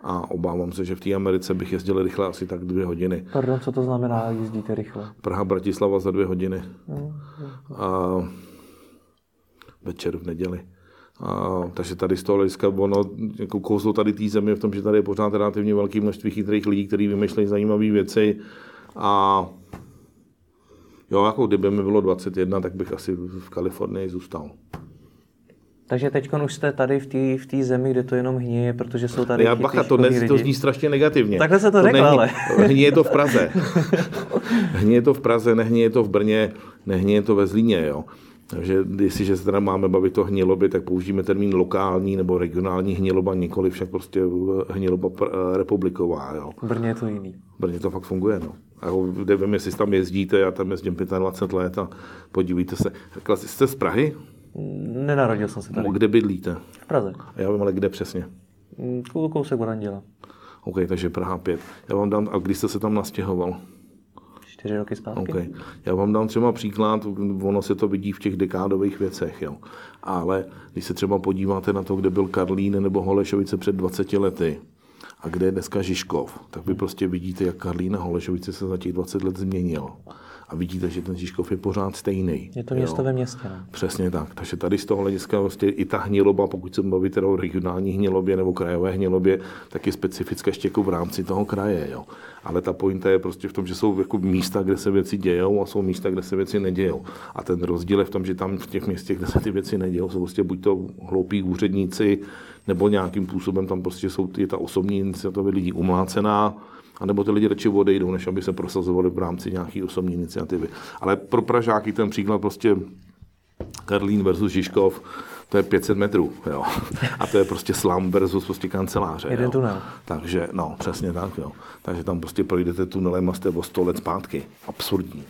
B: a obávám se, že v té Americe bych jezdil rychle asi tak dvě hodiny.
A: Pardon, co to znamená, jezdíte rychle?
B: Praha, Bratislava za dvě hodiny. Mm, A večer v neděli. A, takže tady z toho hlediska ono, jako kouzlo tady té země v tom, že tady je pořád relativně velké množství chytrých lidí, kteří vymýšlejí zajímavé věci a Jo, jako kdyby mi bylo 21, tak bych asi v Kalifornii zůstal.
A: Takže teď už jste tady v té v tý zemi, kde to jenom hníje, protože jsou tady
B: Já bacha, to, dnes, to zní strašně negativně.
A: Takhle se to, to řekla,
B: není,
A: ale.
B: Hníje to v Praze. (laughs) hníje to v Praze, nehníje to v Brně, nehníje to ve Zlíně, jo. Takže jestliže se teda máme bavit o hniloby, tak použijeme termín lokální nebo regionální hniloba, nikoli však prostě hniloba republiková. Jo.
A: V Brně je to jiný.
B: V Brně to fakt funguje. No. A nevím, jestli tam jezdíte, já tam jezdím 25 let a podívejte se. Jste z Prahy?
A: Nenarodil jsem se tady.
B: Kde bydlíte?
A: V Praze.
B: A já vím, ale kde přesně?
A: Kousek od Anděla.
B: OK, takže Praha 5. Já vám dám, a kdy jste se tam nastěhoval?
A: Čtyři roky zpátky.
B: Okay. Já vám dám třeba příklad, ono se to vidí v těch dekádových věcech, jo. Ale když se třeba podíváte na to, kde byl Karlín nebo Holešovice před 20 lety, a kde je dneska Žižkov, tak vy prostě vidíte, jak Karlín a Holešovice se za těch 20 let změnil a vidíte, že ten Žižkov je pořád stejný.
A: Je to město jo. ve městě. Ne?
B: Přesně tak. Takže tady z toho hlediska vlastně i ta hniloba, pokud se bavíte o regionální hnilobě nebo krajové hnilobě, tak je specifická ještě jako v rámci toho kraje. Jo. Ale ta pointa je prostě v tom, že jsou jako místa, kde se věci dějou a jsou místa, kde se věci nedějou. A ten rozdíl je v tom, že tam v těch městech, kde se ty věci nedějou, jsou prostě buď to hloupí úředníci, nebo nějakým způsobem tam prostě jsou ty, ta osobní iniciativa lidí umlácená, a nebo ty lidi radši odejdou, než aby se prosazovali v rámci nějaké osobní iniciativy. Ale pro Pražáky ten příklad prostě Karlín versus Žižkov, to je 500 metrů, jo. A to je prostě slam versus prostě kanceláře.
A: Jeden
B: jo.
A: tunel.
B: Takže, no, přesně tak, jo. Takže tam prostě projdete tunelem a jste o 100 let zpátky. Absurdní.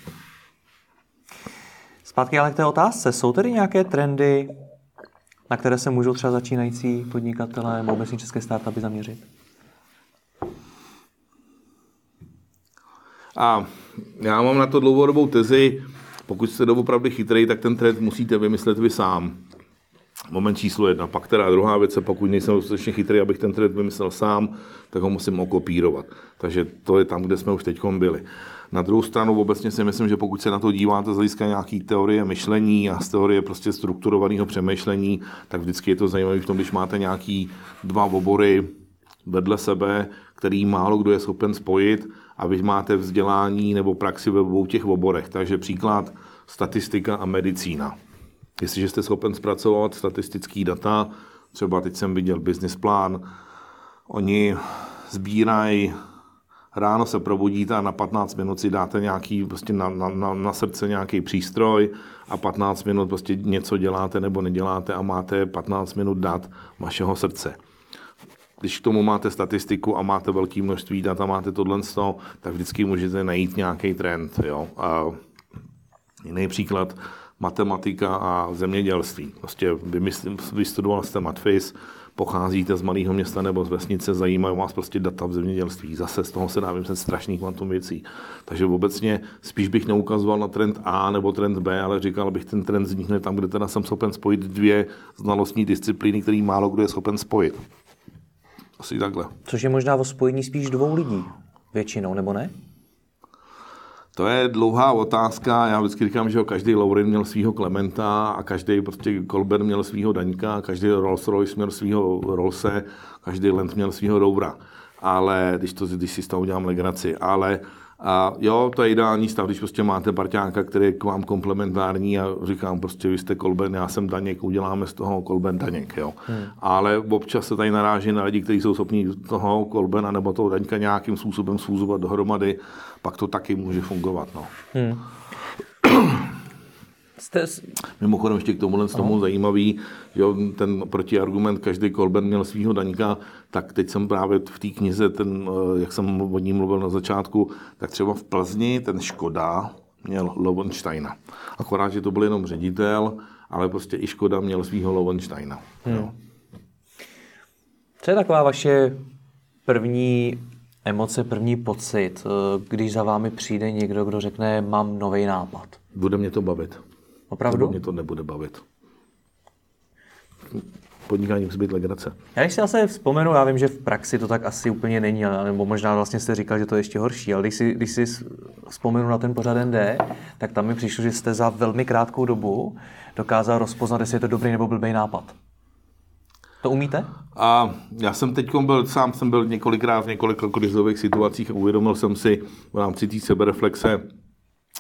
A: Zpátky ale k té otázce. Jsou tedy nějaké trendy, na které se můžou třeba začínající podnikatelé nebo obecně české startupy zaměřit?
B: A já mám na to dlouhodobou tezi, pokud jste doopravdy chytrý, tak ten trend musíte vymyslet vy sám. Moment číslo jedna. Pak teda druhá věc, pokud nejsem dostatečně chytrý, abych ten trend vymyslel sám, tak ho musím okopírovat. Takže to je tam, kde jsme už teď byli. Na druhou stranu obecně si myslím, že pokud se na to díváte z hlediska nějaký teorie myšlení a z teorie prostě strukturovaného přemýšlení, tak vždycky je to zajímavé v tom, když máte nějaký dva obory vedle sebe, který málo kdo je schopen spojit a vy máte vzdělání nebo praxi ve obou těch oborech. Takže příklad statistika a medicína. Jestliže jste schopen zpracovat statistický data, třeba teď jsem viděl business plán, oni sbírají ráno se probudíte a na 15 minut si dáte nějaký, prostě na, na, na, na srdce nějaký přístroj a 15 minut prostě něco děláte nebo neděláte a máte 15 minut dat vašeho srdce když k tomu máte statistiku a máte velké množství dat a máte tohle, tak vždycky můžete najít nějaký trend. Jo? A jiný příklad, matematika a zemědělství. Prostě vy vystudoval jste matfis, pocházíte z malého města nebo z vesnice, zajímají vás prostě data v zemědělství. Zase z toho se dá vymyslet strašný kvantum věcí. Takže obecně spíš bych neukazoval na trend A nebo trend B, ale říkal bych, ten trend vznikne tam, kde teda jsem schopen spojit dvě znalostní disciplíny, které málo kdo je schopen spojit. Asi takhle.
A: Což je možná o spojení spíš dvou lidí většinou, nebo ne?
B: To je dlouhá otázka. Já vždycky říkám, že každý Laurin měl svého Klementa a každý prostě Kolber měl svého Daňka, každý Rolls Royce měl svého Rollse, každý Land měl svého Roura. Ale když, to, když si z toho udělám legraci. Ale a jo, to je ideální stav, když prostě máte parťáka, který je k vám komplementární a říkám prostě, vy jste Kolben, já jsem Daněk, uděláme z toho Kolben Daněk, jo. Hmm. Ale občas se tady naráží na lidi, kteří jsou schopni toho Kolbena nebo toho Daňka nějakým způsobem sfúzovat dohromady, pak to taky může fungovat, no. Hmm. Jste... Mimochodem ještě k tomuhle z tomu zajímavý, že ten protiargument, každý Kolben měl svého daňka, tak teď jsem právě v té knize, ten, eh, jak jsem o ní mluvil na začátku, tak třeba v Plzni ten Škoda měl Lowensteina. Akorát, že to byl jenom ředitel, ale prostě i Škoda měl svého Lowensteina. Hmm.
A: Co je taková vaše první emoce, první pocit, eh, když za vámi přijde někdo, kdo řekne, mám nový nápad?
B: Bude mě to bavit.
A: Opravdu?
B: Nebo mě to nebude bavit. Podnikání musí být legrace.
A: Já když si asi vzpomenu, já vím, že v praxi to tak asi úplně není, nebo možná vlastně jste říkal, že to je ještě horší, ale když si, když si vzpomenu na ten pořad ND, tak tam mi přišlo, že jste za velmi krátkou dobu dokázal rozpoznat, jestli je to dobrý nebo blbý nápad. To umíte?
B: A já jsem teď byl, sám jsem byl několikrát v několika krizových situacích a uvědomil jsem si v rámci té sebereflexe,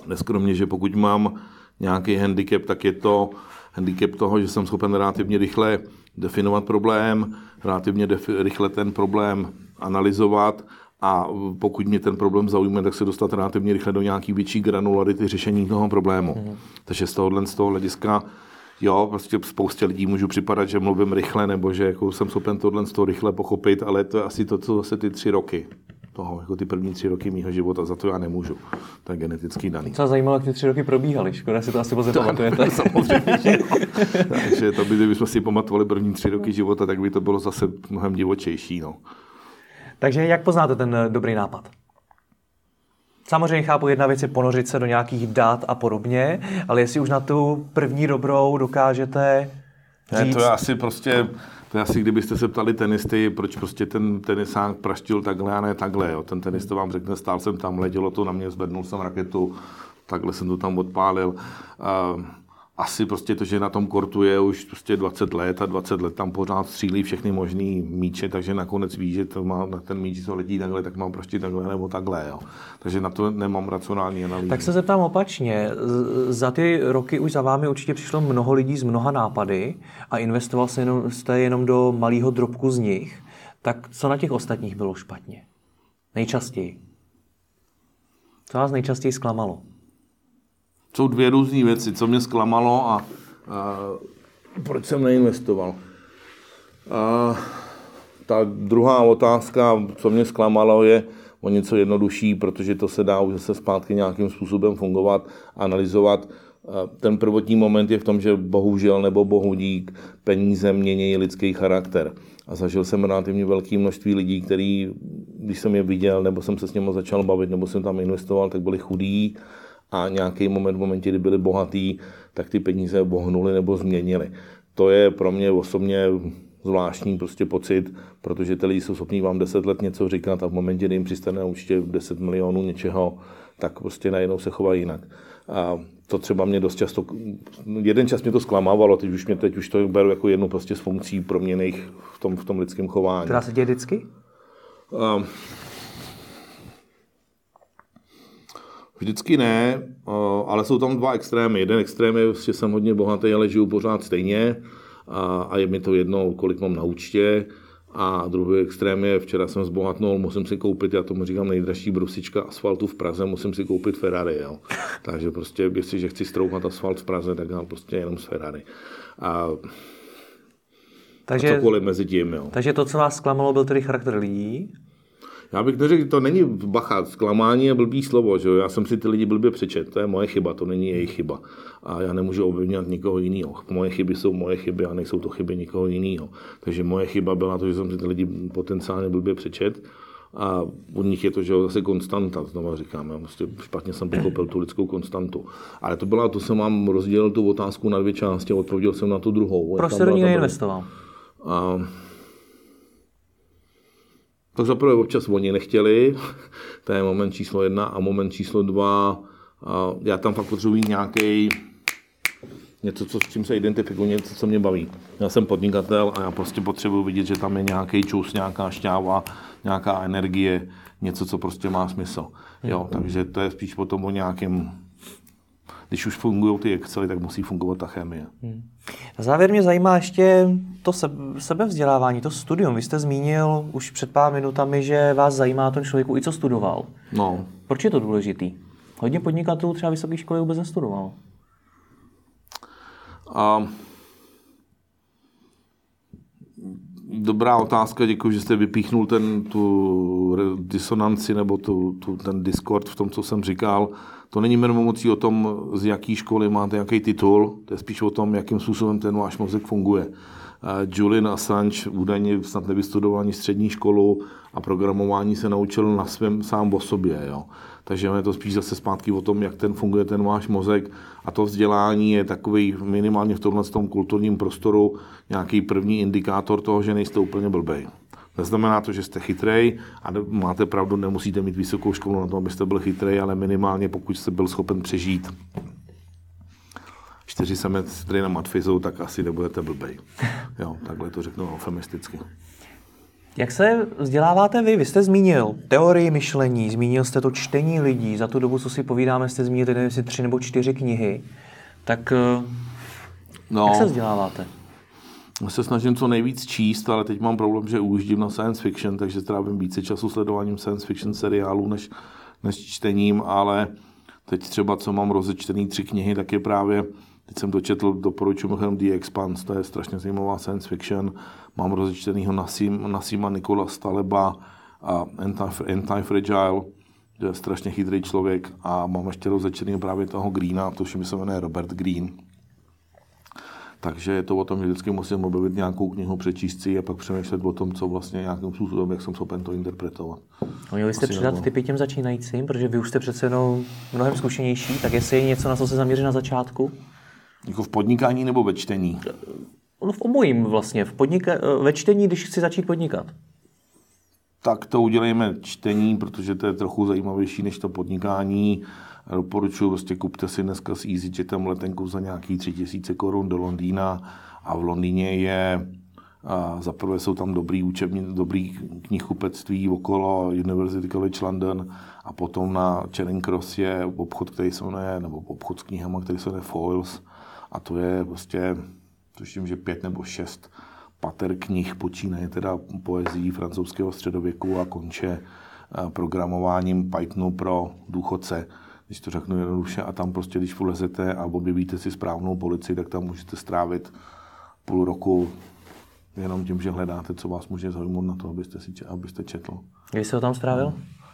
B: neskromně, že pokud mám nějaký handicap, tak je to handicap toho, že jsem schopen relativně rychle definovat problém, relativně defi- rychle ten problém analyzovat a pokud mě ten problém zaujme, tak se dostat relativně rychle do nějaký větší granularity řešení toho problému. Mm. Takže z tohohle z toho hlediska jo, prostě spoustě lidí můžu připadat, že mluvím rychle, nebo že jako jsem schopen tohle z toho rychle pochopit, ale to je asi to, co zase ty tři roky toho, jako ty první tři roky mého života, za to já nemůžu. To je genetický daný.
A: Co zajímalo, jak ty tři roky probíhaly, škoda si to asi moc nepamatujete.
B: Samozřejmě, že jo. Takže to by, kdybychom si pamatovali první tři roky života, tak by to bylo zase mnohem divočejší. No.
A: Takže jak poznáte ten eh, dobrý nápad? Samozřejmě chápu, jedna věc je ponořit se do nějakých dat a podobně, ale jestli už na tu první dobrou dokážete říct...
B: Ne, to je asi prostě, to je asi, kdybyste se ptali tenisty, proč prostě ten tenisák praštil takhle a ne takhle. Jo. Ten tenista vám řekne, stál jsem tam, letělo to na mě, zvednul jsem raketu, takhle jsem to tam odpálil. Uh, asi prostě to, že na tom kortu je už prostě 20 let a 20 let tam pořád střílí všechny možný míče, takže nakonec ví, že to má, na ten míč, co letí takhle, tak mám prostě takhle nebo takhle. Jo. Takže na to nemám racionální analýzu.
A: Tak se zeptám opačně. Za ty roky už za vámi určitě přišlo mnoho lidí z mnoha nápady a investoval jste jenom, jste jenom do malého drobku z nich. Tak co na těch ostatních bylo špatně? Nejčastěji. Co vás nejčastěji zklamalo?
B: Jsou dvě různé věci, co mě zklamalo a, a proč jsem neinvestoval. A ta druhá otázka, co mě zklamalo, je o něco jednodušší, protože to se dá už zase zpátky nějakým způsobem fungovat, analyzovat. Ten prvotní moment je v tom, že bohužel nebo bohu dík peníze mění lidský charakter. A zažil jsem relativně velké množství lidí, který, když jsem je viděl, nebo jsem se s nimi začal bavit, nebo jsem tam investoval, tak byli chudí, a nějaký moment, v momentě, kdy byli bohatý, tak ty peníze bohnuli nebo změnili. To je pro mě osobně zvláštní prostě pocit, protože ty lidi jsou schopní vám 10 let něco říkat a v momentě, kdy jim přistane určitě 10 milionů něčeho, tak prostě najednou se chovají jinak. A to třeba mě dost často, jeden čas mě to zklamávalo, teď už, mě, teď už to beru jako jednu prostě z funkcí proměných v tom, v tom lidském chování.
A: Která se děje vždycky? Um,
B: Vždycky ne, ale jsou tam dva extrémy. Jeden extrém je, že jsem hodně bohatý, ale žiju pořád stejně a je mi to jedno, kolik mám na účtě. A druhý extrém je, včera jsem zbohatnul, musím si koupit, já tomu říkám nejdražší brusička asfaltu v Praze, musím si koupit Ferrari. Jo. (laughs) Takže prostě, jestliže chci strouhat asfalt v Praze, tak já prostě jenom z Ferrari. A takže, a cokoliv mezi tím. Jo.
A: Takže to, co vás zklamalo, byl tedy charakter lidí?
B: Já bych neřekl, to není bacha, zklamání je blbý slovo, že jo? já jsem si ty lidi blbě přečet, to je moje chyba, to není jejich chyba. A já nemůžu obvinovat nikoho jiného. Moje chyby jsou moje chyby a nejsou to chyby nikoho jiného. Takže moje chyba byla to, že jsem si ty lidi potenciálně blbě přečet. A u nich je to, že zase konstanta, znovu říkám, já prostě špatně jsem pochopil tu lidskou konstantu. Ale to byla, to jsem vám rozdělil tu otázku na dvě části odpověděl jsem na tu druhou.
A: Proč se do ní neinvestoval? A
B: tak zaprvé občas oni nechtěli, (laughs) to je moment číslo jedna, a moment číslo dva, a já tam fakt potřebuji nějaký něco, co, s čím se identifikuji, něco, co mě baví. Já jsem podnikatel a já prostě potřebuji vidět, že tam je nějaký čus, nějaká šťáva, nějaká energie, něco, co prostě má smysl. Jo, takže to je spíš potom o nějakém když už fungují ty Excely, tak musí fungovat ta chemie. Hmm.
A: Na závěr mě zajímá ještě to sebevzdělávání, to studium. Vy jste zmínil už před pár minutami, že vás zajímá ten člověk i co studoval.
B: No.
A: Proč je to důležitý? Hodně podnikatelů třeba vysoké školy vůbec nestudoval.
B: A... Dobrá otázka, děkuji, že jste vypíchnul ten, tu disonanci nebo tu, tu, ten discord v tom, co jsem říkal. To není jenom mocí o tom, z jaký školy máte jaký titul, to je spíš o tom, jakým způsobem ten váš mozek funguje. Julian Assange údajně snad nevystudoval ani střední školu a programování se naučil na svém sám o sobě. Jo. Takže je to spíš zase zpátky o tom, jak ten funguje ten váš mozek a to vzdělání je takový minimálně v tomhle tom kulturním prostoru nějaký první indikátor toho, že nejste úplně blbej. Neznamená to, že jste chytrej a máte pravdu, nemusíte mít vysokou školu na to, abyste byl chytrej, ale minimálně pokud jste byl schopen přežít čtyři semestry na matfizu, tak asi nebudete blbej. Jo, takhle to řeknu eufemisticky.
A: Jak se vzděláváte vy? Vy jste zmínil teorii myšlení, zmínil jste to čtení lidí. Za tu dobu, co si povídáme, jste zmínili nevím, jestli tři nebo čtyři knihy. Tak eh,
B: No,
A: jak se vzděláváte?
B: já se snažím co nejvíc číst, ale teď mám problém, že ujíždím na science fiction, takže trávím více času sledováním science fiction seriálů než, než čtením, ale teď třeba, co mám rozečtený tři knihy, tak je právě Teď jsem to četl, doporučuji mimochodem The Expanse, to je strašně zajímavá science fiction. Mám rozečtenýho Nasim, Nasima Nikola Staleba a Anti- Anti-Fragile, to je strašně chytrý člověk. A mám ještě rozečtený právě toho Greena, to se jmenuje Robert Green. Takže je to o tom, že vždycky musím objevit nějakou knihu, přečíst si a pak přemýšlet o tom, co vlastně nějakým způsobem, jak jsem schopen to interpretovat.
A: A měli jste
B: Asi
A: přidat
B: nebo.
A: typy těm začínajícím, protože vy už jste přece jenom mnohem zkušenější, tak jestli je něco, na co se zaměřit na začátku?
B: Jako v podnikání nebo ve čtení?
A: No v obojím vlastně, v podnika- ve čtení, když chci začít podnikat.
B: tak to udělejme čtení, protože to je trochu zajímavější než to podnikání. Doporučuji, prostě kupte si dneska s EasyJetem letenku za nějaký 3000 korun do Londýna a v Londýně je a za prvé jsou tam dobrý učební, dobrý knihkupectví okolo University College London a potom na Charing Cross je obchod, který se jmenuje, nebo obchod s knihama, který se jmenuje Foils a to je prostě, tuším, že pět nebo šest pater knih počínaje teda poezí francouzského středověku a konče eh, programováním Pythonu pro důchodce, když to řeknu jednoduše. A tam prostě, když vlezete a objevíte si správnou policii, tak tam můžete strávit půl roku jenom tím, že hledáte, co vás může zaujmout na to, abyste, si, abyste četl.
A: Kdy jste ho tam strávil?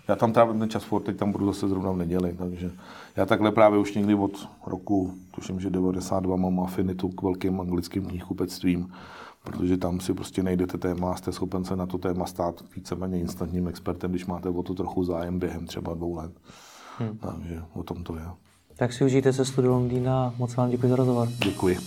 B: Já tam trávím ten čas furt, teď tam budu zase zrovna v neděli, takže já takhle právě už někdy od roku, tuším, že 92 mám afinitu k velkým anglickým knihkupectvím, protože tam si prostě najdete téma a jste schopen se na to téma stát víceméně instantním expertem, když máte o to trochu zájem během třeba dvou let. Hmm. Takže o tom to je.
A: Tak si užijte cestu do Londýna. Moc vám děkuji za rozhovor.
B: Děkuji.